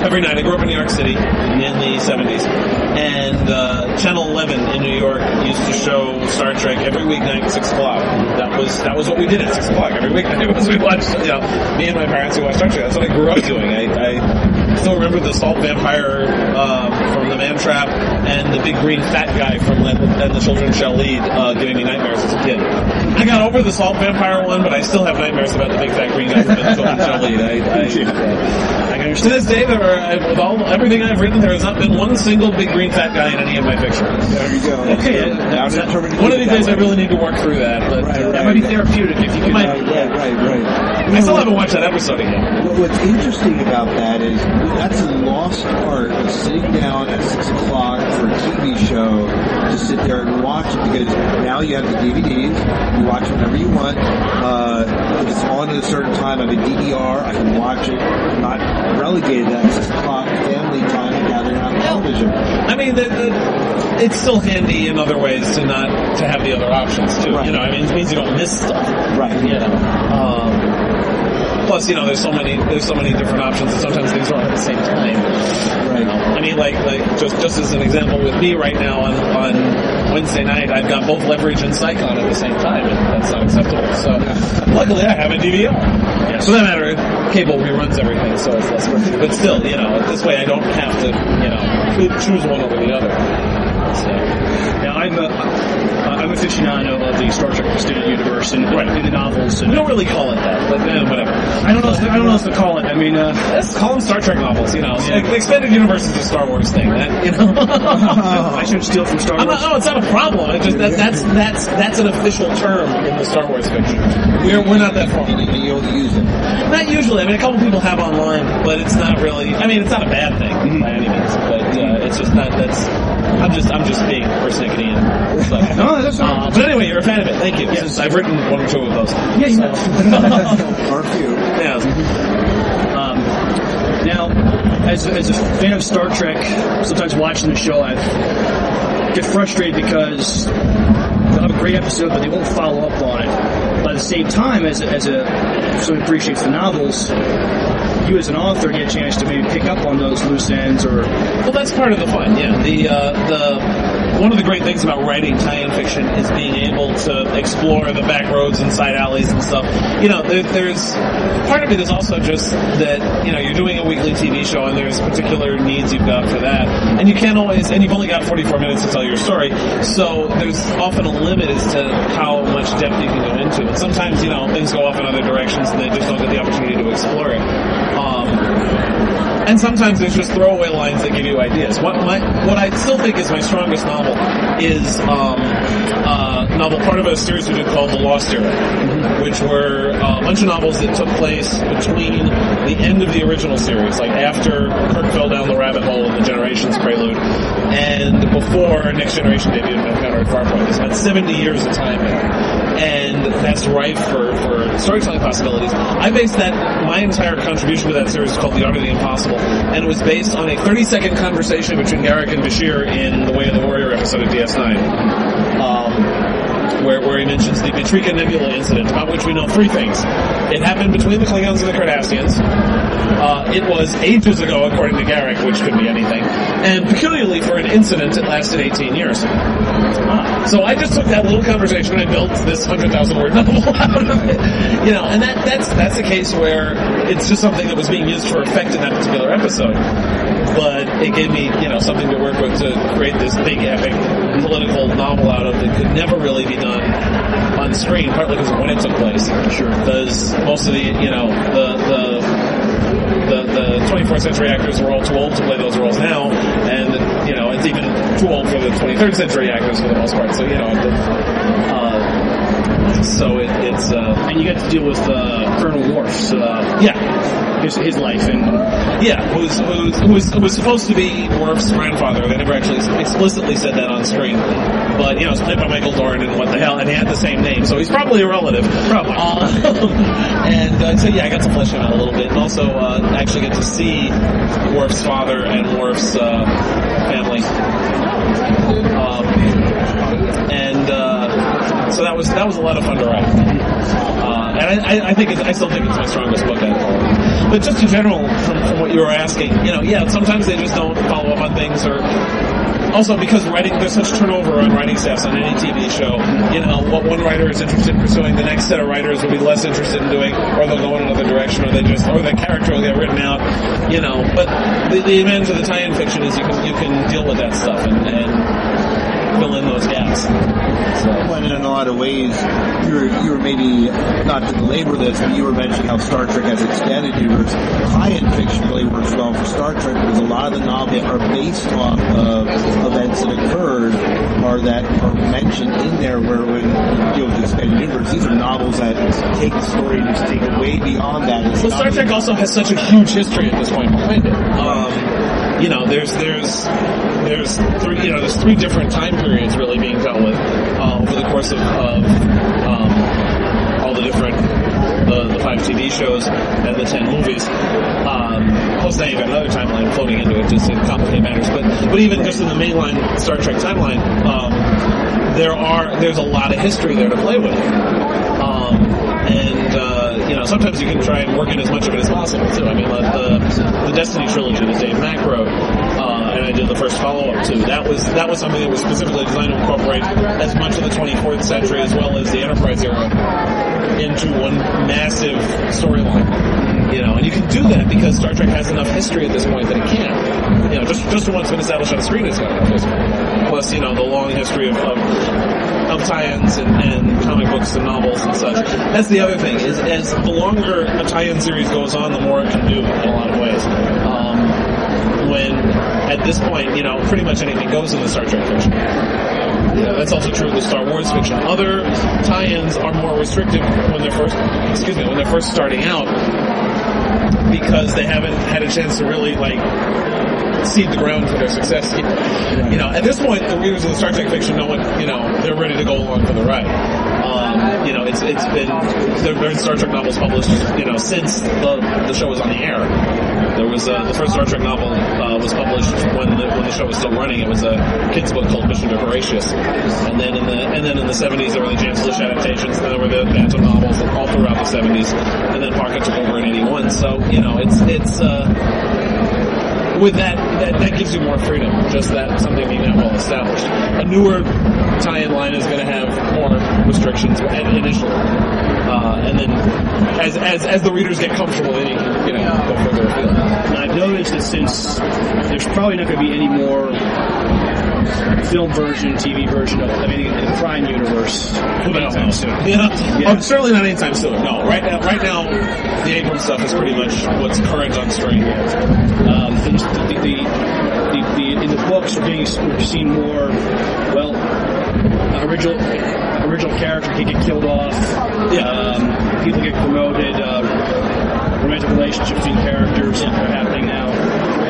every night. I grew up in New York City in the 70s. And uh, Channel 11 in New York used to show Star Trek every weeknight at 6 o'clock. That was that was what we did at 6 o'clock. Every weeknight was we watched, you know, me and my parents, we watched Star Trek. That's what I grew up doing. I, I still remember the Salt Vampire uh, from The Man Trap and the big green fat guy from Let and the Children Shall Lead uh, giving me nightmares as a kid. I got over the Salt Vampire one, but I still have nightmares about the big fat green guy from the Children Shall Lead. I, I. To this day, there are, with all everything I've written, there has not been one single big green fat guy in any of my pictures. There you go. Okay, determined one of these days I really need to work through that, but Right, right. that might be therapeutic if you can. Right, right, right, right. I still haven't watched that episode yet. What's interesting about that is that's a lost art of sitting down at six o'clock for a TV show to sit there and watch it because now you have the DVDs, you watch whenever you want. Uh, if it's on at a certain time, I have a DVR, I can watch it. I'm not relegated that six o'clock family time and gathering on television. I mean, the, the, it's still handy in other ways to not to have the other options too. You know, I mean, it means you don't miss stuff. Right. You know. Um, plus, you know, there's so many there's so many different options, and sometimes things are on at the same time. Right. I mean, like like just just as an example, with me right now on on Wednesday night, I've got both Leverage and Psych on at the same time, and that's not acceptable. So, luckily, I have a DVR. Yeah. For that matter, cable reruns everything, so it's less. But still, you know, this way I don't have to, you know, choose one over the other. So. now I'm a, I'm a aficionado of the Star Trek extended universe and in the novels. And We don't really call it that, but eh, whatever. I don't know. If, I don't know what to call it. I mean, uh, Let's call them Star Trek novels. You know, the expanded universe is a Star Wars thing. That you know, I should steal from Star Wars. not, no, it's not a problem. It's just that that's that's that's an official term in the Star Wars fiction. We're we're not that far. You don't use it. Not usually. I mean, a couple people have online, but it's not really. I mean, it's not a bad thing by any means, but uh, it's just not. That's. I'm just I'm just being persnickety and stuff. No, that's all Uh, but anyway, you're a fan of it. Thank you. Yes, I've written one or two of those. Yeah, you know. Or a few. Yeah. Um, now, as a, as a fan of Star Trek, sometimes watching the show, I get frustrated because they'll have a great episode, but they won't follow up on it. But at the same time, as a, as a someone appreciates the novels, you as an author get a chance to maybe pick up on those loose ends or Well, that's part of the fun. Yeah, the uh, the one of the great things about writing tie-in fiction is being able to explore the back roads and side alleys and stuff. You know, there, there's part of it is also just that you know you're doing a weekly TV show and there's particular needs you've got for that, and you can't always and you've only got 44 minutes to tell your story, so there's often a limit as to how much depth you can go into. And sometimes you know things go off in other directions and they just don't get the opportunity to explore it. Um, and sometimes there's just throwaway lines that give you ideas. What my what I still think is my strongest novel is um, novel part of a series we did called The Lost Era, which were uh, a bunch of novels that took place between the end of the original series, like after Kirk fell down the rabbit hole in the Generations prelude, and before Next Generation debuted Encounter at Farpoint. There's about 70 years of time there. And that's rife for, for storytelling possibilities. I based that, my entire contribution to that series is called The Art of the Impossible, and it was based on a 30 second conversation between Garak and Bashir in the Way of the Warrior episode of DS9. Um, where, where he mentions the Betreka Nebula incident, about which we know three things. It happened between the Klingons and the Cardassians. Uh, it was ages ago, according to Garak, which could be anything. And peculiarly for an incident, it lasted 18 years. So I just took that little conversation and built this 100,000 word novel out of it. You know, and that, that's, that's a case where it's just something that was being used for effect in that particular episode. But it gave me, you know, something to work with to create this big epic political novel out of that could never really be done on screen, partly because of when it took place. Sure. Because most of the, you know, the, the, the, the 24th century actors were all too old to play those roles now, and you know it's even too old for the 23rd century actors for the most part. So you know, the, uh, so it, it's uh, and you got to deal with uh, Colonel Worf's uh, yeah, his his life and yeah, who's who's who was, who was supposed to be Worf's grandfather. They never actually explicitly said that on screen, but you know, it's played by Michael Dorn, and what the hell, and he had the same name, so he's probably a relative. Probably. Uh, and uh, so yeah, I got to flesh him out a little bit, and also uh, actually get to see Worf's father and Worf's uh, family. Um, and uh, so that was that was a lot of fun to write. And I, I- think I still think it's my strongest book out of all. But just in general, from, from what you were asking, you know, yeah, sometimes they just don't follow up on things, or also because writing there's such turnover on writing staffs on any TV show. You know, what one writer is interested in pursuing, the next set of writers will be less interested in doing, or they'll go in another direction, or they just, or the character will get written out. You know, but the, the advantage of the tie-in fiction is you can you can deal with that stuff and, and fill in those. Well, and in a lot of ways, you were, you were maybe, not to belabor this, but you were mentioning how Star Trek has expanded universe. Tie-in fiction really works well for Star Trek because a lot of the novels are based off of events that occurred or that are mentioned in there where when you deal with the expanded universe, these are novels that take the story and just take it way beyond that. It's Well, Star Trek also has such a huge history at this point behind it. Um, you know, there's there's there's three you know there's three different time periods really being dealt with uh, over the course of, of um, all the different the, the five TV shows and the ten movies. Um, plus, now you've got another timeline floating into it just to complicate matters. But but even just in the mainline Star Trek timeline, um, there are there's a lot of history there to play with. Um, and uh, you know, sometimes you can try and work in as much of it as possible too. I mean, the the, the Destiny trilogy that Dave Mack wrote, I did the first follow up to. That was that was something that was specifically designed to incorporate as much of the 24th century as well as the Enterprise era into one massive storyline. You know, and you can do that because Star Trek has enough history at this point that it can. You know, just just what's been established on the screen, it's got enough history. Plus, you know, the long history of, of of tie-ins and, and comic books and novels and such. That's the other thing is as the longer a tie-in series goes on, the more it can do in a lot of ways. Um, when at this point, you know, pretty much anything goes in the Star Trek fiction. That's also true of the Star Wars fiction. Other tie-ins are more restrictive when they're first, excuse me, when they're first starting out because they haven't had a chance to really like seed the ground for their success. You know, at this point, the readers of the Star Trek fiction know what you know. They're ready to go along for the ride. Um, you know, it's it's been there have been Star Trek novels published. You know, since the the show was on the air. There was uh, the first Star Trek novel uh, was published when the, when the show was still running. It was a kids book called Mission to Horatius, and then in the and then in the 70s there were the James Blish adaptations. There were the Bantam novels all throughout the 70s, and then Pocket took over in 81. So you know, it's it's. Uh, with that, that, that gives you more freedom. Just that something being that well established. A newer tie-in line is going to have more restrictions initially, uh, and then as, as as the readers get comfortable, then you can you know go further. And I've noticed that since there's probably not going to be any more film version, TV version of, anything in the Prime universe anytime soon. Yeah. Oh, certainly not anytime soon. No, right now, right now, the Abrams stuff is pretty much what's current on screen. Um, the, the, the, the, the, in the books, we're, being, we're seeing more, well, original original character can get killed off. Yeah. Um, people get promoted. Uh, romantic relationships between characters are happening now.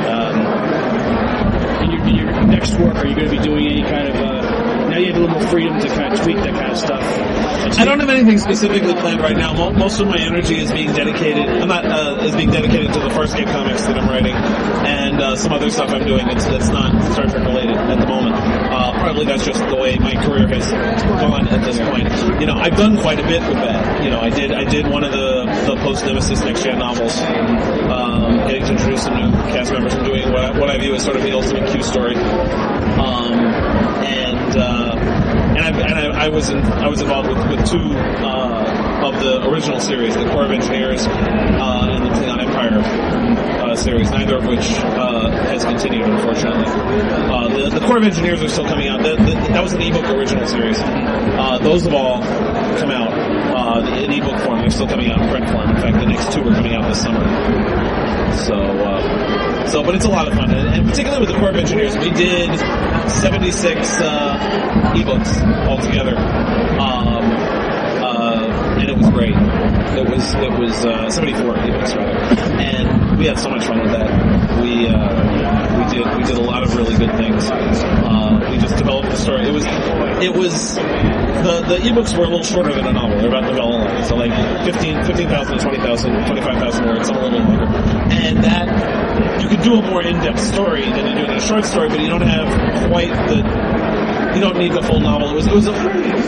Um, in, your, in your next work, are you going to be doing any kind of? Uh, now you have a little more freedom to kind of tweak that kind of stuff. I don't have anything specifically planned right now. Most of my energy is being dedicated. I'm not uh, is being dedicated to the Farscape comics that I'm writing, and uh, some other stuff I'm doing that's, that's not Star Trek related at the moment. Uh, probably that's just the way my career has gone at this point. You know, I've done quite a bit with that. You know, I did I did one of the the post Nemesis next gen novels, um, getting to introduce some new cast members and doing what I, what I view as sort of the ultimate Q story. Um, and uh, and, I, and I, I was in, I was involved with, with two uh, of the original series, the Corps of Engineers uh, and the Klingon Empire uh, series, neither of which uh, has continued, unfortunately. Uh, the, the Corps of Engineers are still coming out. That, that, that was an ebook original series. Those have all come out uh, in ebook form. They're still coming out in print form. In fact, the next two are coming out this summer. So, uh, so, but it's a lot of fun, and, and particularly with the Corps of Engineers, we did 76 uh, ebooks altogether, um, uh, and it was great. It was it was uh, 74 ebooks rather, and we had so much fun with that. We uh, we did we did a lot of really good things. Uh, we just developed the story. It was it was the, the ebooks were a little shorter than a novel. They're about novella length, so like 15 15,000 to 20,000, 25,000 words, a little longer. And that, you could do a more in-depth story than you do in a short story, but you don't have quite the you don't need the full novel. It was it was a,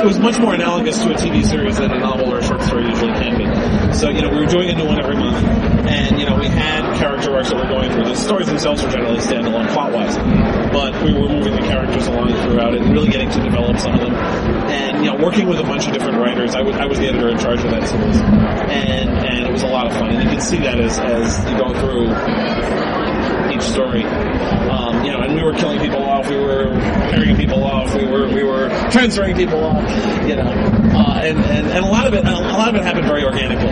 it was much more analogous to a TV series than a novel or a short story usually can be. So you know we were doing a new one every month, and you know we had character arcs that we're going through. The stories themselves were generally standalone plot wise, but we were moving the characters along throughout it and really getting to develop some of them. And you know working with a bunch of different writers. I was I was the editor in charge of that series, and and it was a lot of fun. And you can see that as as you go through each story. Um, you know, and we were killing people off, we were carrying people off, we were we were transferring people off. You know, uh, and, and and a lot of it a lot of it happened very organically.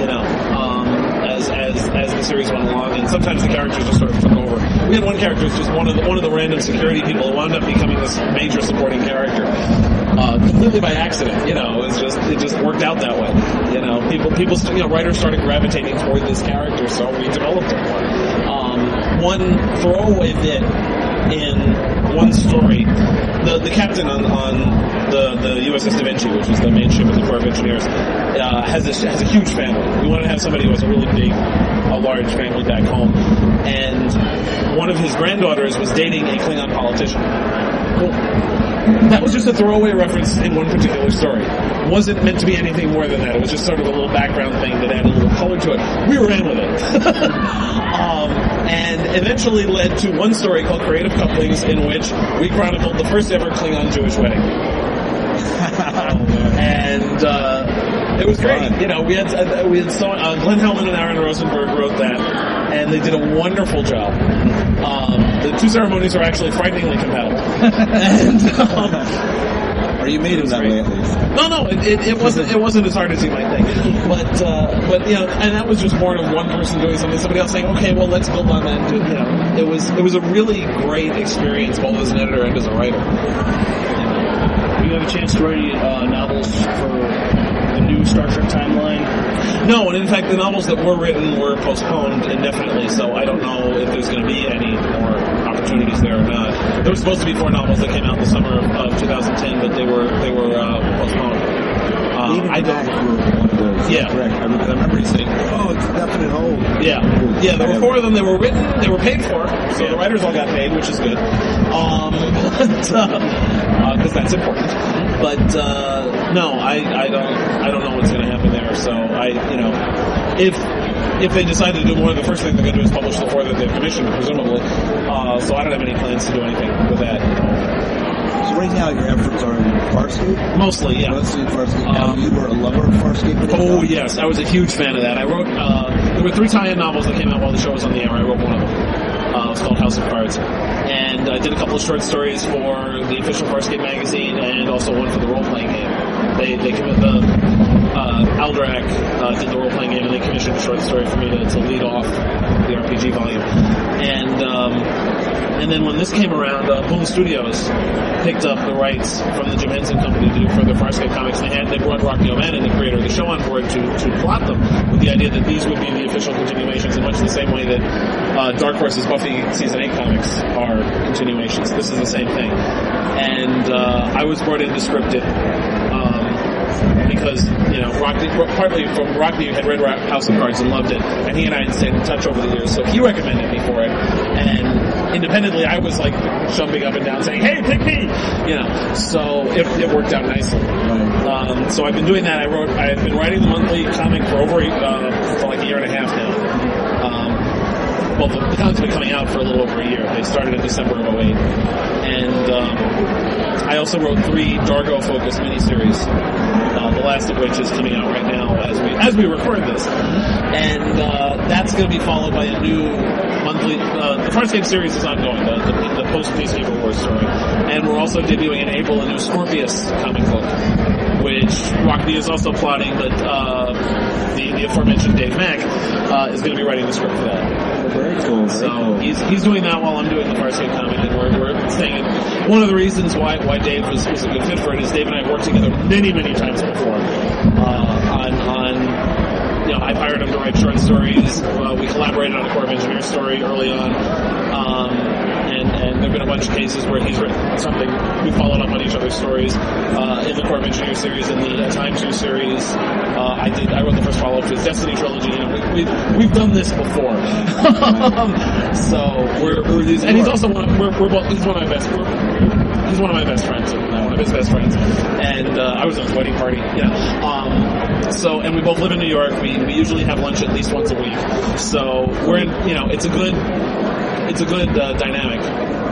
You know. Um, as, as, as the series went along, and sometimes the characters just sort of took over. We had one character who's just one of the one of the random security people who wound up becoming this major supporting character, uh, completely by accident. You know, it's just it just worked out that way. You know, people people you know writers started gravitating toward this character, so we developed it one throwaway bit in one story, the the captain on, on the the USS Da Vinci, which was the main ship of the Corps of Engineers, uh, has a has a huge family. We wanted to have somebody who has a really big, a large family back home, and one of his granddaughters was dating a Klingon politician. Well, that was just a throwaway reference in one particular story. It wasn't meant to be anything more than that. It was just sort of a little background thing that added a little color to it. We ran with it. um, and eventually led to one story called Creative Couplings in which we chronicled the first ever Klingon Jewish wedding. and uh, it was great. You know, we had uh, we had so, uh, Glenn Hauman and Aaron Rosenberg wrote that, and they did a wonderful job. Um, the two ceremonies are actually frighteningly compatible. and, um, or you made them that way at least. No, no, it, it, it wasn't. It wasn't as hard as you might think. But uh, but you know, and that was just born of one person doing something, somebody else saying, okay, well, let's build on that. And do, you know, it was it was a really great experience, both as an editor and as a writer. You have a chance to write uh, novels for the new Star Trek timeline. No, and in fact, the novels that were written were postponed indefinitely, so I don't know if there's going to be any more opportunities there or not. There were supposed to be four novels that came out in the summer of, of 2010, but they were they were uh, postponed. Uh, Even I don't. for one of those. Yeah. correct. I remember, I remember you saying, "Oh, it's a definite hold." Yeah, yeah. There were four of them. They were written. They were paid for. So the writers all got paid, which is good. Um, but because that's important. But uh, no, I, I don't I don't know what's going to happen there. So I you know if if they decide to do more, the first thing they're going to do is publish the four that they've commissioned, presumably. Uh, so I don't have any plans to do anything with that. So right now your efforts are in Farscape? Mostly, yeah. Mostly in Farscape. Now you were a lover of Farscape? Oh yes, I was a huge fan of that. I wrote uh, there were three tie-in novels that came out while the show was on the air. I wrote one of them. Uh, was called House of Cards, and I did a couple of short stories for the official Farscape magazine, and also one for the role-playing game. They they the uh, uh, did the role-playing game, and they commissioned a short story for me to, to lead off the RPG volume. And um, and then when this came around, uh, Boom Studios picked up the rights from the Jim Henson Company to do further Farscape comics. They had they brought Rockne O'Bannon, the creator of the show, on board to to plot them with the idea that these would be the official continuations in much the same way that uh, Dark Horse's Buffy season eight comics are continuations. This is the same thing. And uh, I was brought in to script it. Because you know Rockne, partly from Rockne had read House of Cards and loved it, and he and I had stayed in touch over the years. So he recommended me for it, and independently I was like jumping up and down saying, "Hey, pick me!" You know. So it, it worked out nicely. Um, so I've been doing that. I wrote. I've been writing the monthly comic for over uh, for like a year and a half now. Um, well, the, the comic's been coming out for a little over a year. They started in December of 08. And um, I also wrote three Dargo-focused miniseries, uh, the last of which is coming out right now as we as we record this. And uh, that's going to be followed by a new monthly. Uh, the Farscape series is ongoing, the, the, the post-Peacekeeper War story. And we're also debuting in April a new Scorpius comic book, which Rockne is also plotting, but uh, the, the aforementioned Dave Mack uh, is going to be writing the script for that. Very cool. Very So cool. he's he's doing that while I'm doing the Farscape comic, and we're, we're staying. One of the reasons why why Dave was, was a good fit for it is Dave and I have worked together many many times before uh, on on. You know, I've hired him to write short stories. Uh, we collaborated on a Corps of Engineers story early on, um, and and there've been a bunch of cases where he's written something. We followed up on each other's stories uh, in the Corps of Engineers series, in the uh, Time Two series. Uh, I did. I wrote the first follow up to his Destiny trilogy. You know, we, we've we've done this before. so we're, we're these, and he's also one. Of, we're, we're both. He's one of my best. He's one of my best friends. one of his best friends. And uh, I was at his wedding party. Yeah. Um, so and we both live in New York. We we usually have lunch at least once a week. So we're in. You know, it's a good. It's a good uh, dynamic.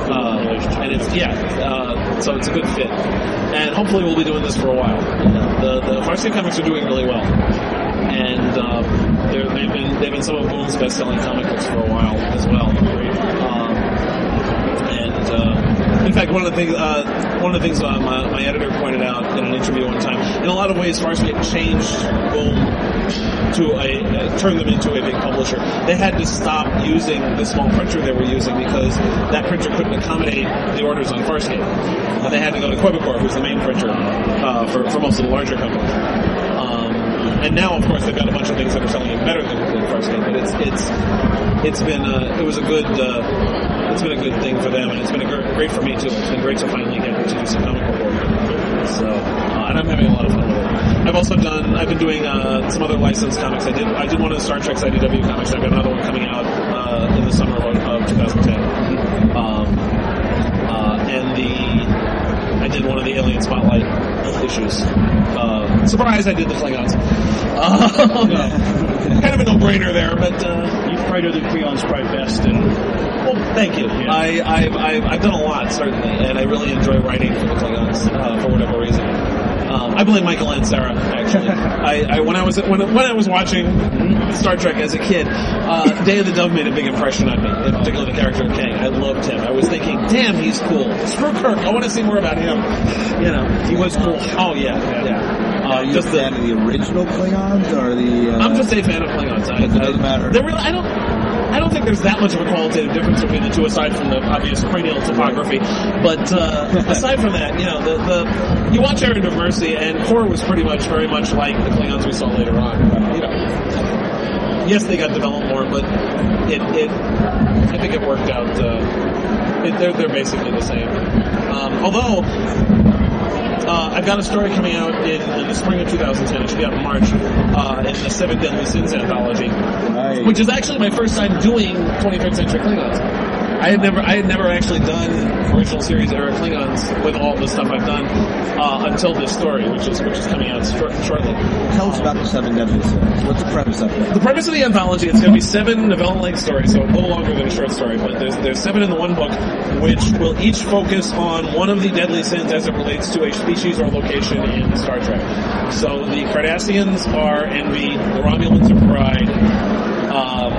Uh, and it's yeah, uh, so it's a good fit, and hopefully we'll be doing this for a while. The the Farscape comics are doing really well, and um, they've been they've been some of Boom's best selling comic books for a while as well. Uh, in fact, one of the things uh, one of the things uh, my, my editor pointed out in an interview one time, in a lot of ways, Farscape changed Boom to a uh, turn them into a big publisher. They had to stop using the small printer they were using because that printer couldn't accommodate the orders on Farscape. And they had to go to Quebecor, who's the main printer uh, for, for most of the larger companies. Um, and now, of course, they've got a bunch of things that are selling better than, than Farscape. But it's it's it's been uh, it was a good uh, it's been a good thing for them, and it's been a gr- great for me too. It's been great to finally get to do some comic book work. So, uh, and I'm having a lot of fun with it. I've also done I've been doing uh, some other licensed comics. I did I did one of the Star Trek IDW comics. I've got another one coming out uh, in the summer of, of 2010. Um, uh, and the I did one of the Alien Spotlight issues. Uh, surprise! I did the Klingons. Uh, kind of a no-brainer there, but uh, you probably do the Klingons probably best. And well, thank you. I, I've, I've I've done a lot certainly, and I really enjoy writing for the Klingons uh, for whatever reason. Um, I blame Michael Ansara. Actually, I, I when I was when when I was watching Star Trek as a kid, uh, Day of the Dove made a big impression on me. In particular, the character of Kang. I loved him. I was thinking, damn, he's cool. Screw Kirk. I want to see more about him. You know, he was cool. Oh yeah, yeah. Are you a fan of the original Klingons or the? Uh, I'm just a fan of Klingons. I, it doesn't matter. They're really, I don't. I don't think there's that much of a qualitative difference between the two, aside from the obvious cranial topography. But uh, aside from that, you know, the, the you watch Errand of Mercy, and Kor was pretty much very much like the Klingons we saw later on. You know, yes, they got developed more, but it, it I think it worked out. Uh, it, they're they're basically the same. Um, although uh, I've got a story coming out in, in, the spring of 2010. It should be out in March uh, in the Seven Deadly Sins anthology, right. which is actually my first time doing 23rd century Klingons. I had never, I had never actually done original series era Klingons with all the stuff I've done uh, until this story, which is which is coming out short, shortly. Tell us about the Seven Deadly Sins. What's the premise of it? The premise of the anthology it's going to be seven novella-length stories, so a little longer than a short story, but there's there's seven in the one book, which will each focus on one of the deadly sins as it relates to a species or location in Star Trek. So the Cardassians are envy, the Romulans are pride. Um,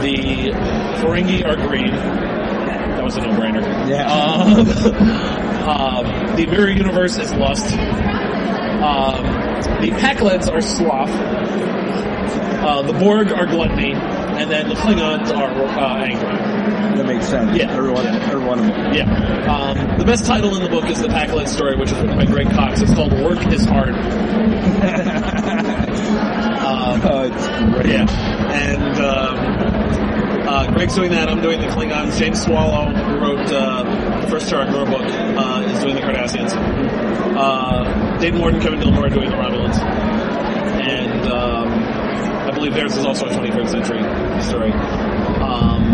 the Ferengi are greed. That was a no-brainer. Yeah. Um, um, the Mirror Universe is lust. Um, the Pakleds are sloth. Uh, the Borg are gluttony, and then the Klingons are uh, anger. That makes sense. Yeah. Everyone, yeah. everyone of them. Yeah. Um, the best title in the book is the Pakled story, which is written by Greg Cox. It's called Work is Hard. um, oh, it's great. Yeah. And um, uh, Greg's doing that. I'm doing the Klingons. James Swallow, who wrote uh, the first Nur book, uh, is doing the Cardassians. Uh, Dayton Ward, Kevin Dilmore are doing the Romulans. And um, I believe theirs is also a 23rd century story. Um,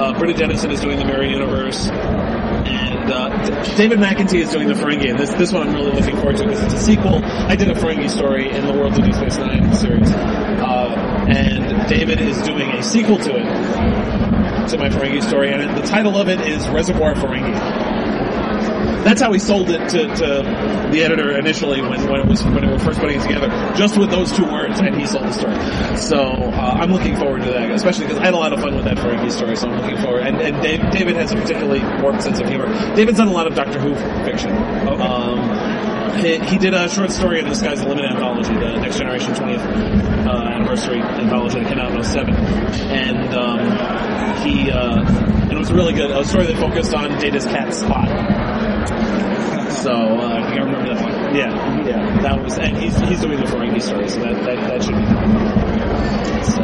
uh, Britta Dennison is doing the Mirror Universe. And uh, David McIntee is doing the Ferengi, and this this one I'm really looking forward to because it's a sequel. I did a Ferengi story in the World of Deep Space Nine series, uh, and David is doing a sequel to it, to my Ferengi story, and the title of it is Reservoir Ferengi. That's how we sold it to, to the editor initially when, when it was when we were first putting it together, just with those two words, and he sold the story. So uh, I'm looking forward to that, especially because I had a lot of fun with that Ferengi story. So I'm looking forward. And, and Dave, David has a particularly warped sense of humor. David's done a lot of Doctor Who fiction. Um, he, he did a short story in the Sky's the Limit anthology, the Next Generation 20th uh, anniversary anthology that came out in 07. And um, he uh, and it was really good. A story that focused on Data's cat Spot. So uh, I remember that one. Yeah, yeah, that was, and he's he's doing the Ferengi story, so that that, that should be. So.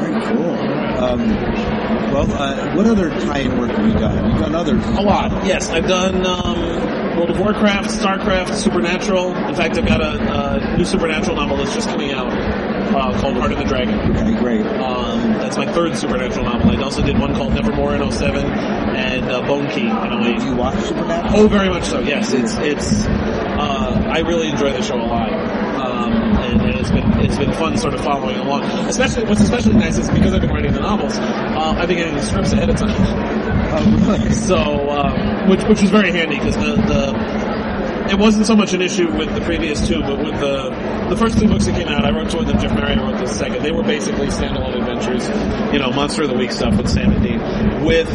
Very cool. Um, well, uh, what other tie-in work have you done? You've done others. A lot, yes. I've done um, World of Warcraft, StarCraft, Supernatural. In fact, I've got a, a new Supernatural novel that's just coming out uh, called Heart of the Dragon. Okay, great. Um, that's my third Supernatural novel. I also did one called Nevermore in 07 and uh, Bone Key in 08. Do you watch Supernatural? Oh, very much so. Yes, it's it's. Uh, I really enjoy the show a lot, um, and, and it's been it's been fun sort of following along. Especially what's especially nice is because I've been writing the novels, uh, I've been getting the scripts ahead of time. Oh, really? So, um, which which was very handy because the the it wasn't so much an issue with the previous two, but with the the first two books that came out, I wrote two of them. Jeff Mariotte wrote the second. They were basically standalone adventures, you know, Monster of the Week stuff with Sam and Dean. With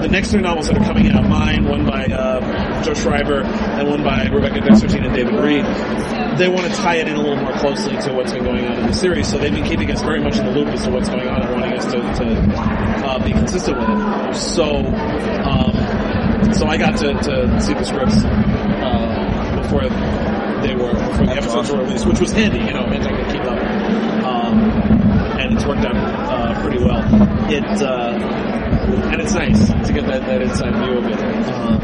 the next three novels that are coming out, mine, one by uh, Joe Schreiber, and one by Rebecca Dessertine and David Reed, they want to tie it in a little more closely to what's been going on in the series. So they've been keeping us very much in the loop as to what's going on and wanting us to, to uh, be consistent with it. So, um, so I got to, to see the scripts. Uh, before they were before the episodes were released, which was handy, you know, meant I could keep up. Um, and it's worked out uh, pretty well. It uh, and it's nice to get that, that inside view of it. Um,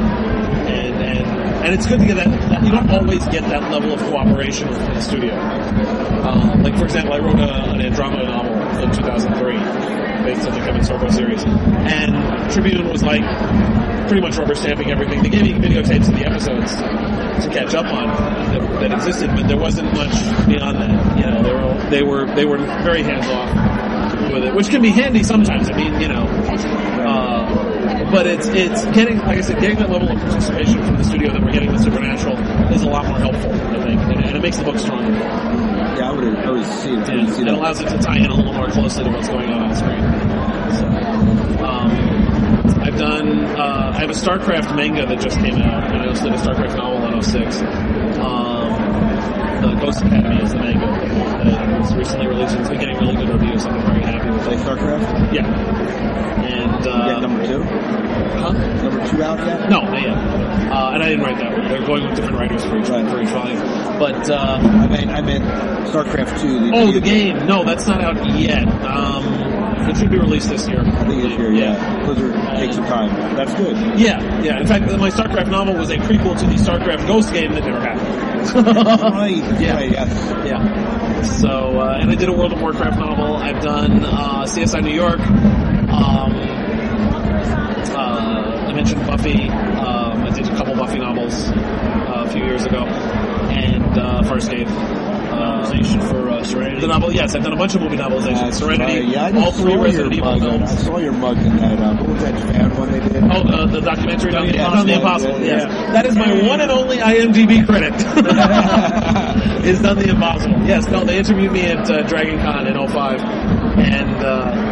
and and and it's good to get that, that. You don't always get that level of cooperation from the studio. Uh, like for example, I wrote a, an Andromeda novel in 2003 based on the Kevin Sorbo series, and Tribune was like pretty much rubber stamping everything. They gave me videotapes of the episodes to catch up on that, that existed, but there wasn't much beyond that. You know, they were they were they were very hands off with it, which can be handy sometimes. I mean, you know, uh, but it's it's getting like I said, getting that level of participation from the studio that we're getting with Supernatural is a lot more helpful, I think, and, and it makes the book stronger. Yeah, I would I would see it. See it allows it to tie in a little more closely to what's going on on screen. So, um, I've done. Uh, I have a StarCraft manga that just came out, and I also did a StarCraft novel in 06. Um, the Ghost Academy is the manga that was recently released. and It's been getting really good reviews. I'm very happy with Like it. StarCraft? Yeah. And uh, Yeah, number two. huh? Number two out yet? No, not yet. Uh, and I didn't write that one. They're going with different writers for each for each volume. But uh, I mean, I meant StarCraft two. Oh, the game. No, that's not out yet. Um, it should be released this year. I think this year. Yeah, Blizzard take some time. That's good. Yeah, yeah. In fact, my StarCraft novel was a prequel to the StarCraft Ghost game that never happened. right. Yeah. right. Yes. Yeah. So, uh, and I did a World of Warcraft novel. I've done uh, CSI New York. Um, uh, I mentioned Buffy. Um, I did a couple Buffy novels uh, a few years ago, and uh, Farscape. Novelization for uh, Serenity. The novel, yes, I've done a bunch of movie novelizations. That's Serenity, right. Yeah, I all three saw Resident your Evil mug. films. I saw your mug in that. Uh, what was that fan one they did? Oh, the, the documentary on the, Yeah, on the Impossible. yeah, yes, yeah. that is my one and only IMDb credit. is done the Impossible. Yes, no, they interviewed me at uh, Dragon Con in 05. and uh,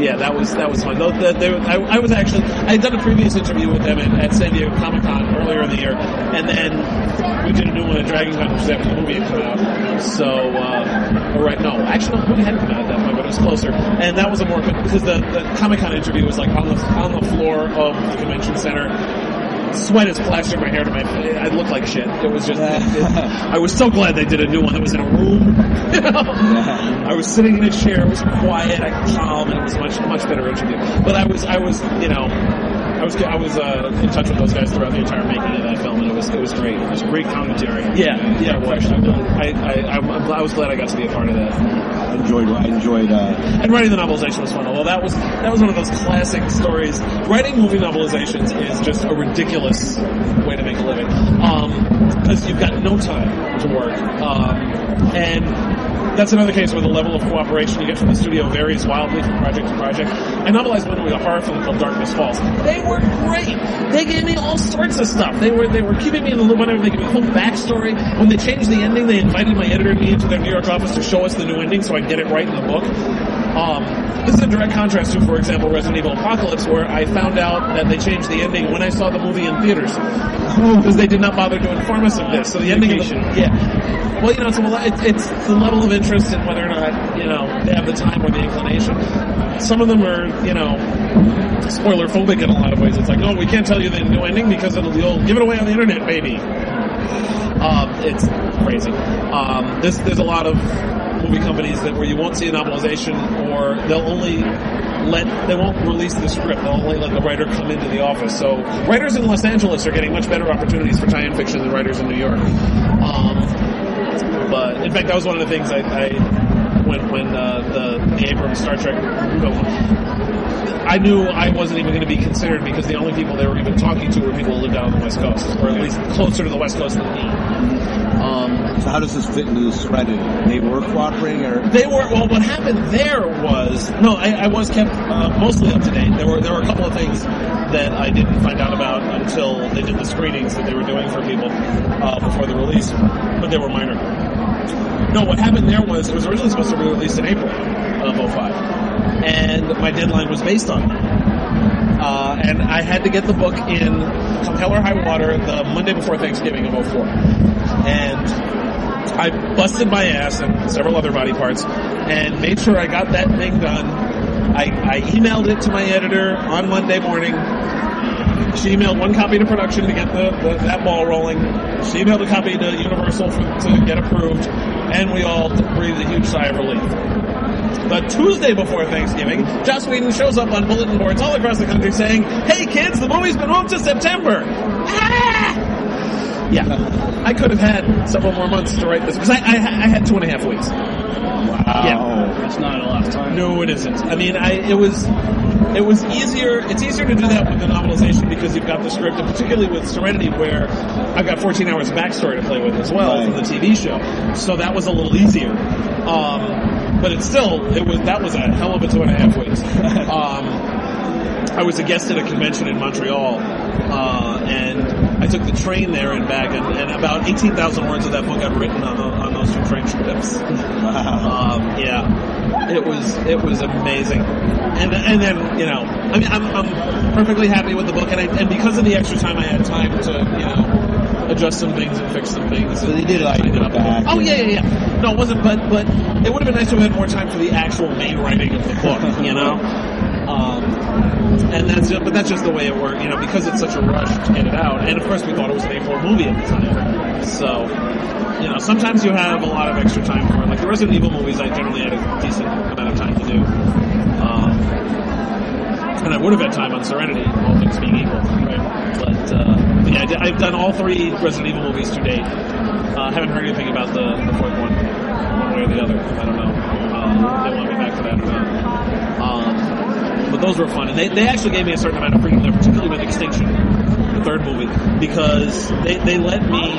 yeah, that was that was fun. Though, the, they, I, I was actually I had done a previous interview with them at, at San Diego Comic Con earlier in the year, and then we did a new one at Dragon Con, which after the movie had come out. So, uh, or right, no, actually, no, the movie hadn't come out at that point, but it was closer. And that was a more because the, the Comic Con interview was like on the on the floor of the convention center. Sweat is plastering my hair to my face. I look like shit. It was just. It, it, I was so glad they did a new one that was in a room. You know? I was sitting in a chair. It was quiet. I calm, and it was much much better interview. But I was I was you know. I was I was uh, in touch with those guys throughout the entire making of that film, and it was it was great. It was Great commentary. Yeah, yeah, it was. I, I, I'm, I was glad I got to be a part of that. I enjoyed. I enjoyed. Uh, And writing the novelization was fun. Although that was that was one of those classic stories. Writing movie novelizations is just a ridiculous way to make a living because you've got no time to work, um, and that's another case where the level of cooperation you get from the studio varies wildly from project to project. I novelized one movie, a horror film called Darkness Falls. They were great. They gave me all sorts of stuff. They were they were keeping me in the loop. Whenever they gave me whole backstory. When they changed the ending, they invited my editor and me into their New York office to show us the new ending so I could get it right in the book. Um, this is a direct contrast to, for example, Resident Evil Apocalypse, where I found out that they changed the ending when I saw the movie in theaters because they did not bother to inform us of this. So the ending of the yeah. Well, you know, it's, a, it's, it's the level of interest and whether or not you know they have the time or the inclination. Some of them are, you know, spoiler phobic in a lot of ways. It's like, no, we can't tell you the new ending because it'll you'll give it away on the internet, baby. Um, it's crazy. Um, this there's a lot of movie companies that where you won't see a novelization, or they'll only let they won't release the script. They'll only let the writer come into the office. So writers in Los Angeles are getting much better opportunities for tie-in fiction than writers in New York. Um, but in fact, that was one of the things I, I when when uh, the, the Abrams Star Trek I knew I wasn't even going to be considered because the only people they were even talking to were people who lived out on the West Coast, or at least closer to the West Coast than me. Um, so how does this fit into the Serenity? They were cooperating, or they were. Well, what happened there was no. I, I was kept uh, mostly up to date. There were there were a couple of things that I didn't find out about until they did the screenings that they were doing for people uh, before the release, but they were minor. No, what happened there was it was originally supposed to be released in April of 05, and my deadline was based on that. Uh, and I had to get the book in come hell or high water the Monday before Thanksgiving of 04. And I busted my ass and several other body parts and made sure I got that thing done. I, I emailed it to my editor on Monday morning. She emailed one copy to production to get the, the that ball rolling. She emailed a copy to Universal for, to get approved, and we all breathed a huge sigh of relief. The Tuesday before Thanksgiving, Joss Whedon shows up on bulletin boards all across the country saying, "Hey kids, the movie's been moved to September." Ah! Yeah, I could have had several more months to write this because I, I, I had two and a half weeks. Wow. Yeah. That's not a lot of time. No, it isn't. I mean, I it was it was easier. It's easier to do that with the novelization because you've got the script, and particularly with Serenity, where I've got 14 hours of backstory to play with as well from the TV show. So that was a little easier. Um, but it's still it was that was a hell of a two and a half weeks. um, I was a guest at a convention in Montreal, uh, and I took the train there and back, and, and about 18,000 words of that book I've written on, the, on those two train trips. Um, yeah, it was it was amazing, and and then you know, I mean, I'm, I'm perfectly happy with the book, and I, and because of the extra time I had time to you know adjust some things and fix some things. So they did like it up. back. Oh yeah, yeah, yeah. No, it wasn't, but but it would have been nice to have had more time for the actual main writing of the book, you know. Um, and that's just, but that's just the way it worked, you know, because it's such a rush to get it out. And of course, we thought it was an A4 movie at the time. So, you know, sometimes you have a lot of extra time for it. Like the Resident Evil movies, I generally had a decent amount of time to do. Um, and I would have had time on Serenity, all things being equal. Right? But, uh, yeah, I I've done all three Resident Evil movies to date. Uh, haven't heard anything about the, the fourth one, one way or the other. I don't know. Um, they want me back for that or not. Um, but those were fun, and they, they actually gave me a certain amount of freedom there, particularly with Extinction, the third movie, because they, they let me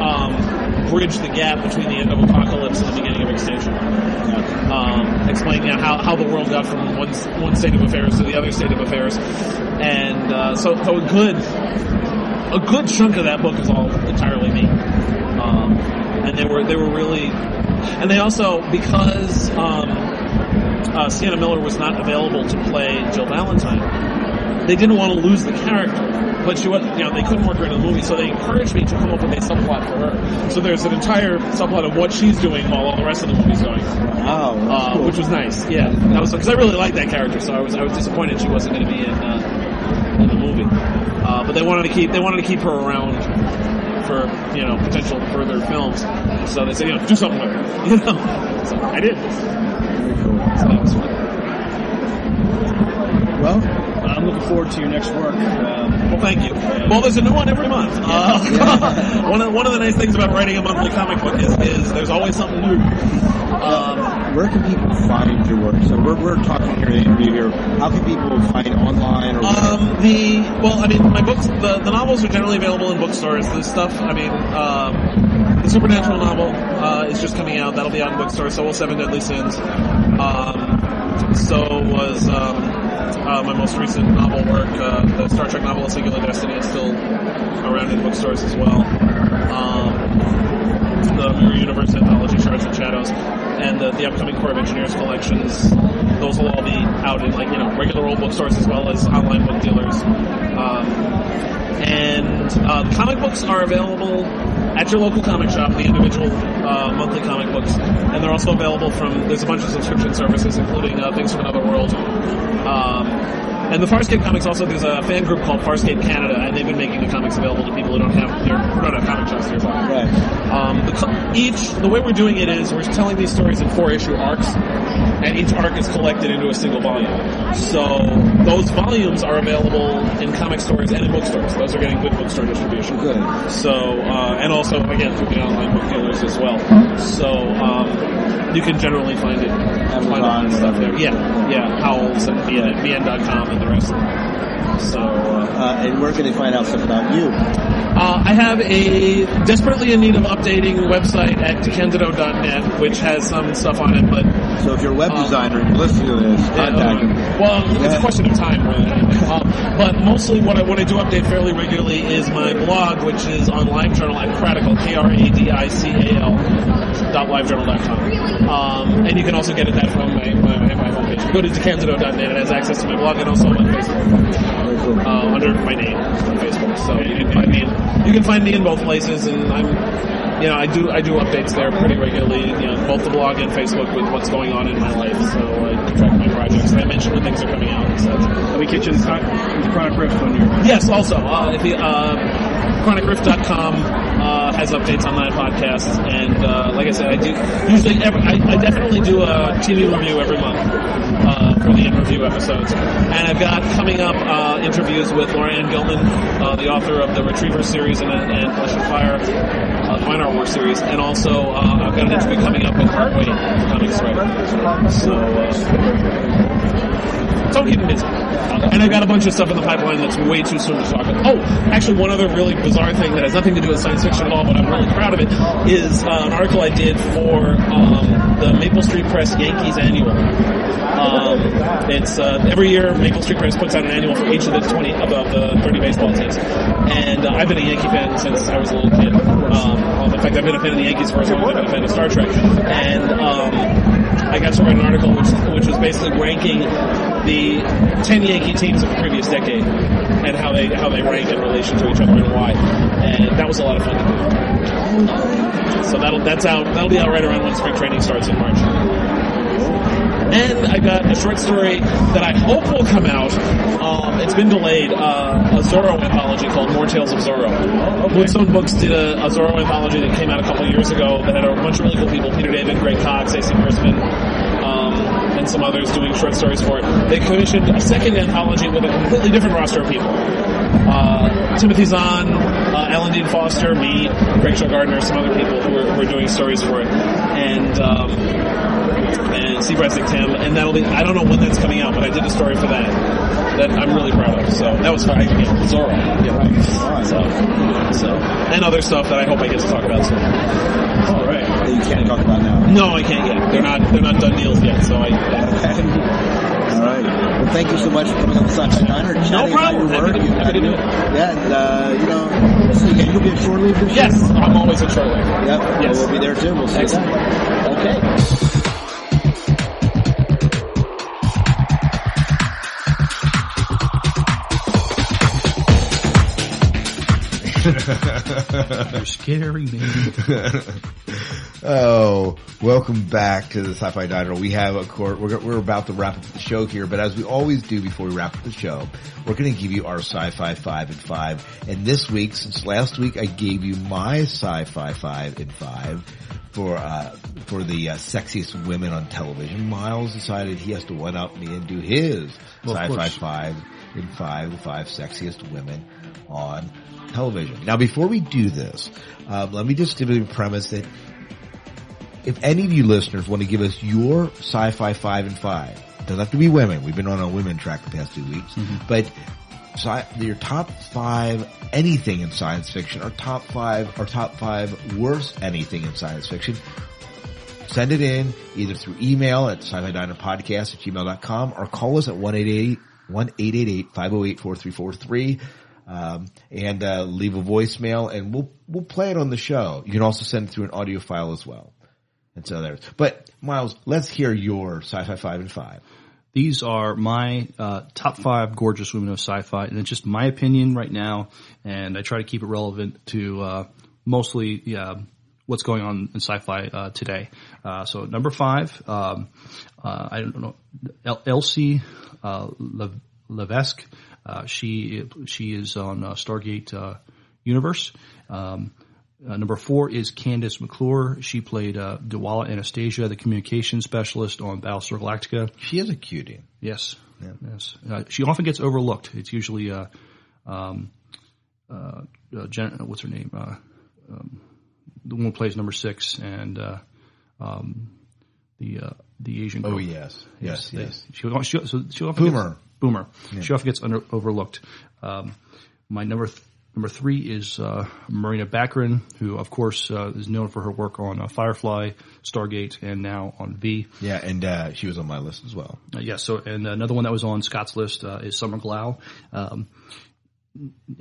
um, bridge the gap between the end of Apocalypse and the beginning of Extinction. Um, explaining how, how the world got from one one state of affairs to the other state of affairs, and uh, so, so a good a good chunk of that book is all entirely me. Um, and they were they were really, and they also because um, uh, Sienna Miller was not available to play Jill Valentine, they didn't want to lose the character. But she was, you know, they couldn't work her in the movie, so they encouraged me to come up with a subplot for her. So there's an entire subplot of what she's doing while all the rest of the movie's going. Wow, uh, cool. which was nice. Yeah, that was because I really liked that character, so I was I was disappointed she wasn't going to be in uh, but they wanted to keep they wanted to keep her around for you know potential further films. So they said, you know, do something with her. You know, so I did. So that was fun. Looking forward to your next work. Um, well, thank you. Well, there's a new one every month. Uh, one of one of the nice things about writing a monthly comic book is, is there's always something new. Um, Where can people find your work? So we're, we're talking here in the interview here. How can people find online or Um, the well, I mean, my books, the, the novels are generally available in bookstores. The stuff, I mean, um, the Supernatural novel uh, is just coming out. That'll be out in bookstores. So will Seven Deadly Sins. Um, so was um, uh, my most recent novel work, uh, the Star Trek novel, A Singular Destiny, is still around in bookstores as well. Um, the Mirror Universe anthology, Shards and Shadows, and the, the upcoming Corps of Engineers collections. Those will all be out in like you know regular old bookstores as well as online book dealers. Um, and uh, comic books are available at your local comic shop, the individual uh, monthly comic books, and they're also available from. There's a bunch of subscription services, including uh, Things from Another World. Um, and the Farscape comics also there's a fan group called Farscape Canada, and they've been making the comics available to people who don't have their, don't have comic shops nearby. Right. Um, the, each the way we're doing it is we're telling these stories in four issue arcs, and each arc is collected into a single volume. So those volumes are available in comic stores and in bookstores. Those are getting good bookstore distribution. Good. So uh, and also again through the online book dealers as well. So um, you can generally find it, find all that stuff there. Yeah, yeah, Howls and BN, BN.com and the rest. So. Uh, Uh, and where can they find out stuff about you? uh, I have a desperately in need of updating website at decandido.net, which has some stuff on it, but So if you're a web designer and you're to this, contact him. well, it's a question of time. Um, but mostly what I, what I do update fairly regularly is my blog, which is on LiveJournal at kradical, K-R-A-D-I-C-A-L dot livejournal.com. Um, and you can also get at that from my, my, my, my homepage. Go to decandido.net, it has access to my blog and also on Facebook. Uh, under my name on Facebook. So you can find me in, you can find me in both places and I'm you know, I do I do updates there pretty regularly, you know, both the blog and Facebook with what's going on in my life. So I track my projects. And I mention when things are coming out and. Let me get Chronic Rift on your. Yes, also, uh, uh, chronicrift.com, uh, has updates on that podcast. And, uh, like I said, I do, usually, every, I, I definitely do a TV review every month, uh, for the in-review episodes. And I've got coming up, uh, interviews with Laura Anne Gilman, uh, the author of the Retriever series and, and Flesh and Fire, uh, Vineart War series. And also, uh, I've got an interview coming up with the comics writer. So, uh, so I'm busy. And I've got a bunch of stuff in the pipeline that's way too soon to talk about. Oh, actually, one other really bizarre thing that has nothing to do with science fiction at all, but I'm really proud of it, is uh, an article I did for um, the Maple Street Press Yankees Annual. Um, it's uh, every year Maple Street Press puts out an annual for each of the 20 of the 30 baseball teams, and uh, I've been a Yankee fan since I was a little kid. Um, in fact, I've been a fan of the Yankees for as long as I've been a fan of Star Trek, and um, I got to write an article which which was basically ranking the 10 Yankee teams of the previous decade and how they how they rank in relation to each other and why, and that was a lot of fun to do. So that'll that's out that'll be out right around when spring training starts in March. And I got a short story that I hope will come out. Um, it's been delayed. Uh, a Zorro anthology called More Tales of Zorro. Moonstone Books did a, a Zorro anthology that came out a couple years ago that had a bunch of really cool people: Peter David, Greg Cox, AC Crispin, um, and some others doing short stories for it. They commissioned a second anthology with a completely different roster of people. Uh, Timothy Zahn, uh, Alan Dean Foster, me, Rachel Gardner, some other people who were, who doing stories for it, and um, and Steve Resnick Tim, and that'll be I don't know when that's coming out, but I did a story for that that I'm really proud of. So that was fun. Yeah, Zorro. Yeah. So, so and other stuff that I hope I get to talk about soon. All right. That you can't talk about now. No, I can't yet. They're not they're not done deals yet. So I. All right. Well, thank you so much for coming on the Sunshine Diner. about problem. Happy to- happy to do it. Yeah, and, uh, you know, so yeah, you'll be at Shore Leave this year? Yes, I'm always at Shore Leave. Yep. Well, Yes. we'll be there too. We'll see you then. Okay. You're scary, man. oh, welcome back to the Sci-Fi Diner. We have, a court. we're, we're about to wrap up the show here, but as we always do before we wrap up the show, we're going to give you our Sci-Fi 5 and 5. And this week, since last week I gave you my Sci-Fi 5 and 5 for, uh, for the uh, sexiest women on television, Miles decided he has to one-up me and do his Well, Sci-Fi 5 and 5, the five sexiest women on television. Now before we do this, um, let me just give you a premise that if any of you listeners want to give us your sci-fi five and five, doesn't have to be women. We've been on a women track the past two weeks, but sci- your top five anything in science fiction, or top five, or top five worst anything in science fiction. Send it in either through email at sci-fi diner podcast at gmail.com or call us at 1-888-508-4343. Um, and, uh, leave a voicemail and we'll, we'll play it on the show. You can also send it through an audio file as well. And so there's, but Miles, let's hear your sci-fi five and five. These are my uh, top five gorgeous women of sci-fi, and it's just my opinion right now. And I try to keep it relevant to uh, mostly yeah, what's going on in sci-fi uh, today. Uh, so number five, um, uh, I don't know, El- Elyse uh, Le- Levesque. Uh, she she is on uh, Stargate uh, Universe. Um, uh, number four is Kandyse McClure. She played uh, Dualla Anastasia, the communication specialist on Battlestar Galactica. She is a cutie. Yes, yes. Uh, she often gets overlooked. It's usually uh, um, uh, uh, Jen, what's her name? Uh, um, the one who plays number six and uh, um, the uh, the Asian. Girl. Oh, girl. yes. Yes, they- yes. She, she, so she often Boomer. Gets, boomer. Yeah. She often gets under, overlooked. Um, my number th- number three is uh, Morena Baccarin, who of course uh, is known for her work on uh, Firefly, Stargate, and now on V. Yeah, and uh, she was on my list as well. Uh, yeah. So, and another one that was on Scott's list uh, is Summer Glau. Um,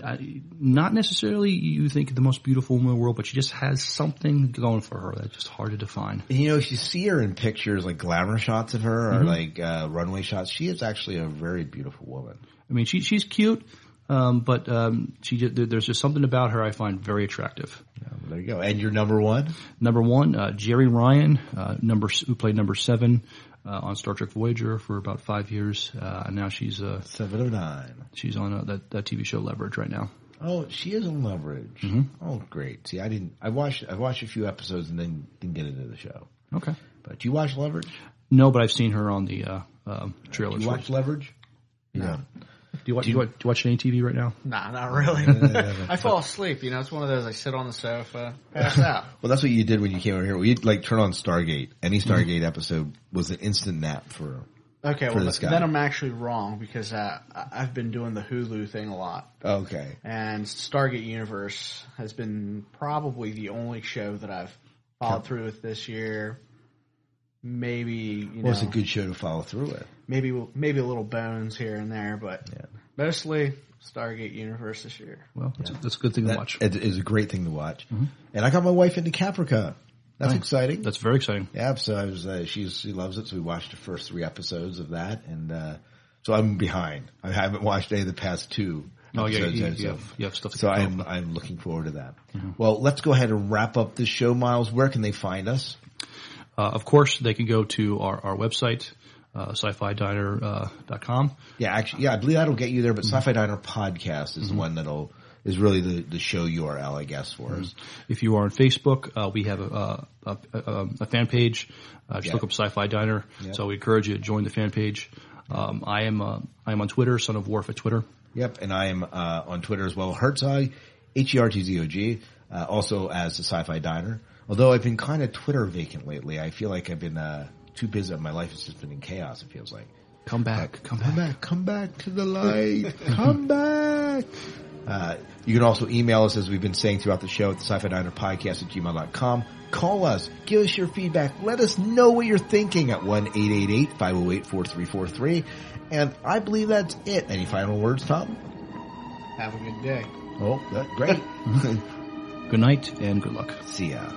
I, not necessarily you think the most beautiful woman in the world, but she just has something going for her that's just hard to define. You know, if you see her in pictures, like glamour shots of her or Mhm. like uh, runway shots, she is actually a very beautiful woman. I mean, she she's cute, um, but um, she there's just something about her I find very attractive. there you go. And your number one? Number one, uh, Jeri Ryan, uh, number who played number seven on Star Trek Voyager for about five years, uh, and now she's uh, seven of nine. She's on uh, that that TV show Leverage right now. Oh, she is on Leverage. Mhm. Oh, great. See, I didn't. I watched. I watched a few episodes and then didn't get into the show. Okay. But you watch Leverage? No, but I've seen her on the uh, um, trailers. You watch Leverage? No. Do you watch? Do you do you watch any TV right now? Nah, not really. I fall asleep. You know, it's one of those. I sit on the sofa, pass out. Well, that's what you did when you came over here. We'd like turn on Stargate. Any Mm-hmm. Stargate episode was an instant nap for. Okay, for well, this guy. then I'm actually wrong because uh, I- I've been doing the Hulu thing a lot. Okay. And Stargate Universe has been probably the only show that I've followed through with this year. Maybe you know, Well, it's a good show to follow through with. Maybe maybe a little Bones here and there, but mostly Stargate Universe this year. Well, that's, that's a good thing to watch. It is a great thing to watch. And I got my wife into Caprica. That's Nice. exciting. That's very exciting. Yeah, so I was, uh, she's, she loves it. So we watched the first three episodes of that. And, uh, so I'm behind. I haven't watched any of the past two. Oh, yeah, episodes you- you so- have- you have stuff to So I'm, with. I'm looking forward to that. Mhm. Well, let's go ahead and wrap up this show, Miles. Where can they find us? Uh, of course, they can go to our, our website, uh, sci-fi-diner.com. Yeah, actually, yeah, I believe that'll get you there, but Mm-hmm. Sci-Fi Diner podcast is the one that'll, is really the, the show URL, I guess, for us. If you are on Facebook, uh, we have a, a, a, a fan page. Uh, just Yeah. look up Sci-Fi Diner. Yeah. So we encourage you to join the fan page. Um, I am uh, I am on Twitter, Son of Worf at Twitter. Yep, and I am uh, on Twitter as well, Hertzog, H-E-R-T-Z-O-G, uh, also as the Sci-Fi Diner. Although I've been kind of Twitter vacant lately. I feel like I've been uh, too busy. My life has just been in chaos, it feels like. Come back, come Come back, come back to the light. come back. Uh, you can also email us, as we've been saying throughout the show, at the sci-fi diner podcast at gmail.com. Call us. Give us your feedback. Let us know what you're thinking at 1-888-508-4343. And I believe that's it. Any final words, Tom? Have a good day. Oh, that, great. Good night and good luck. See ya.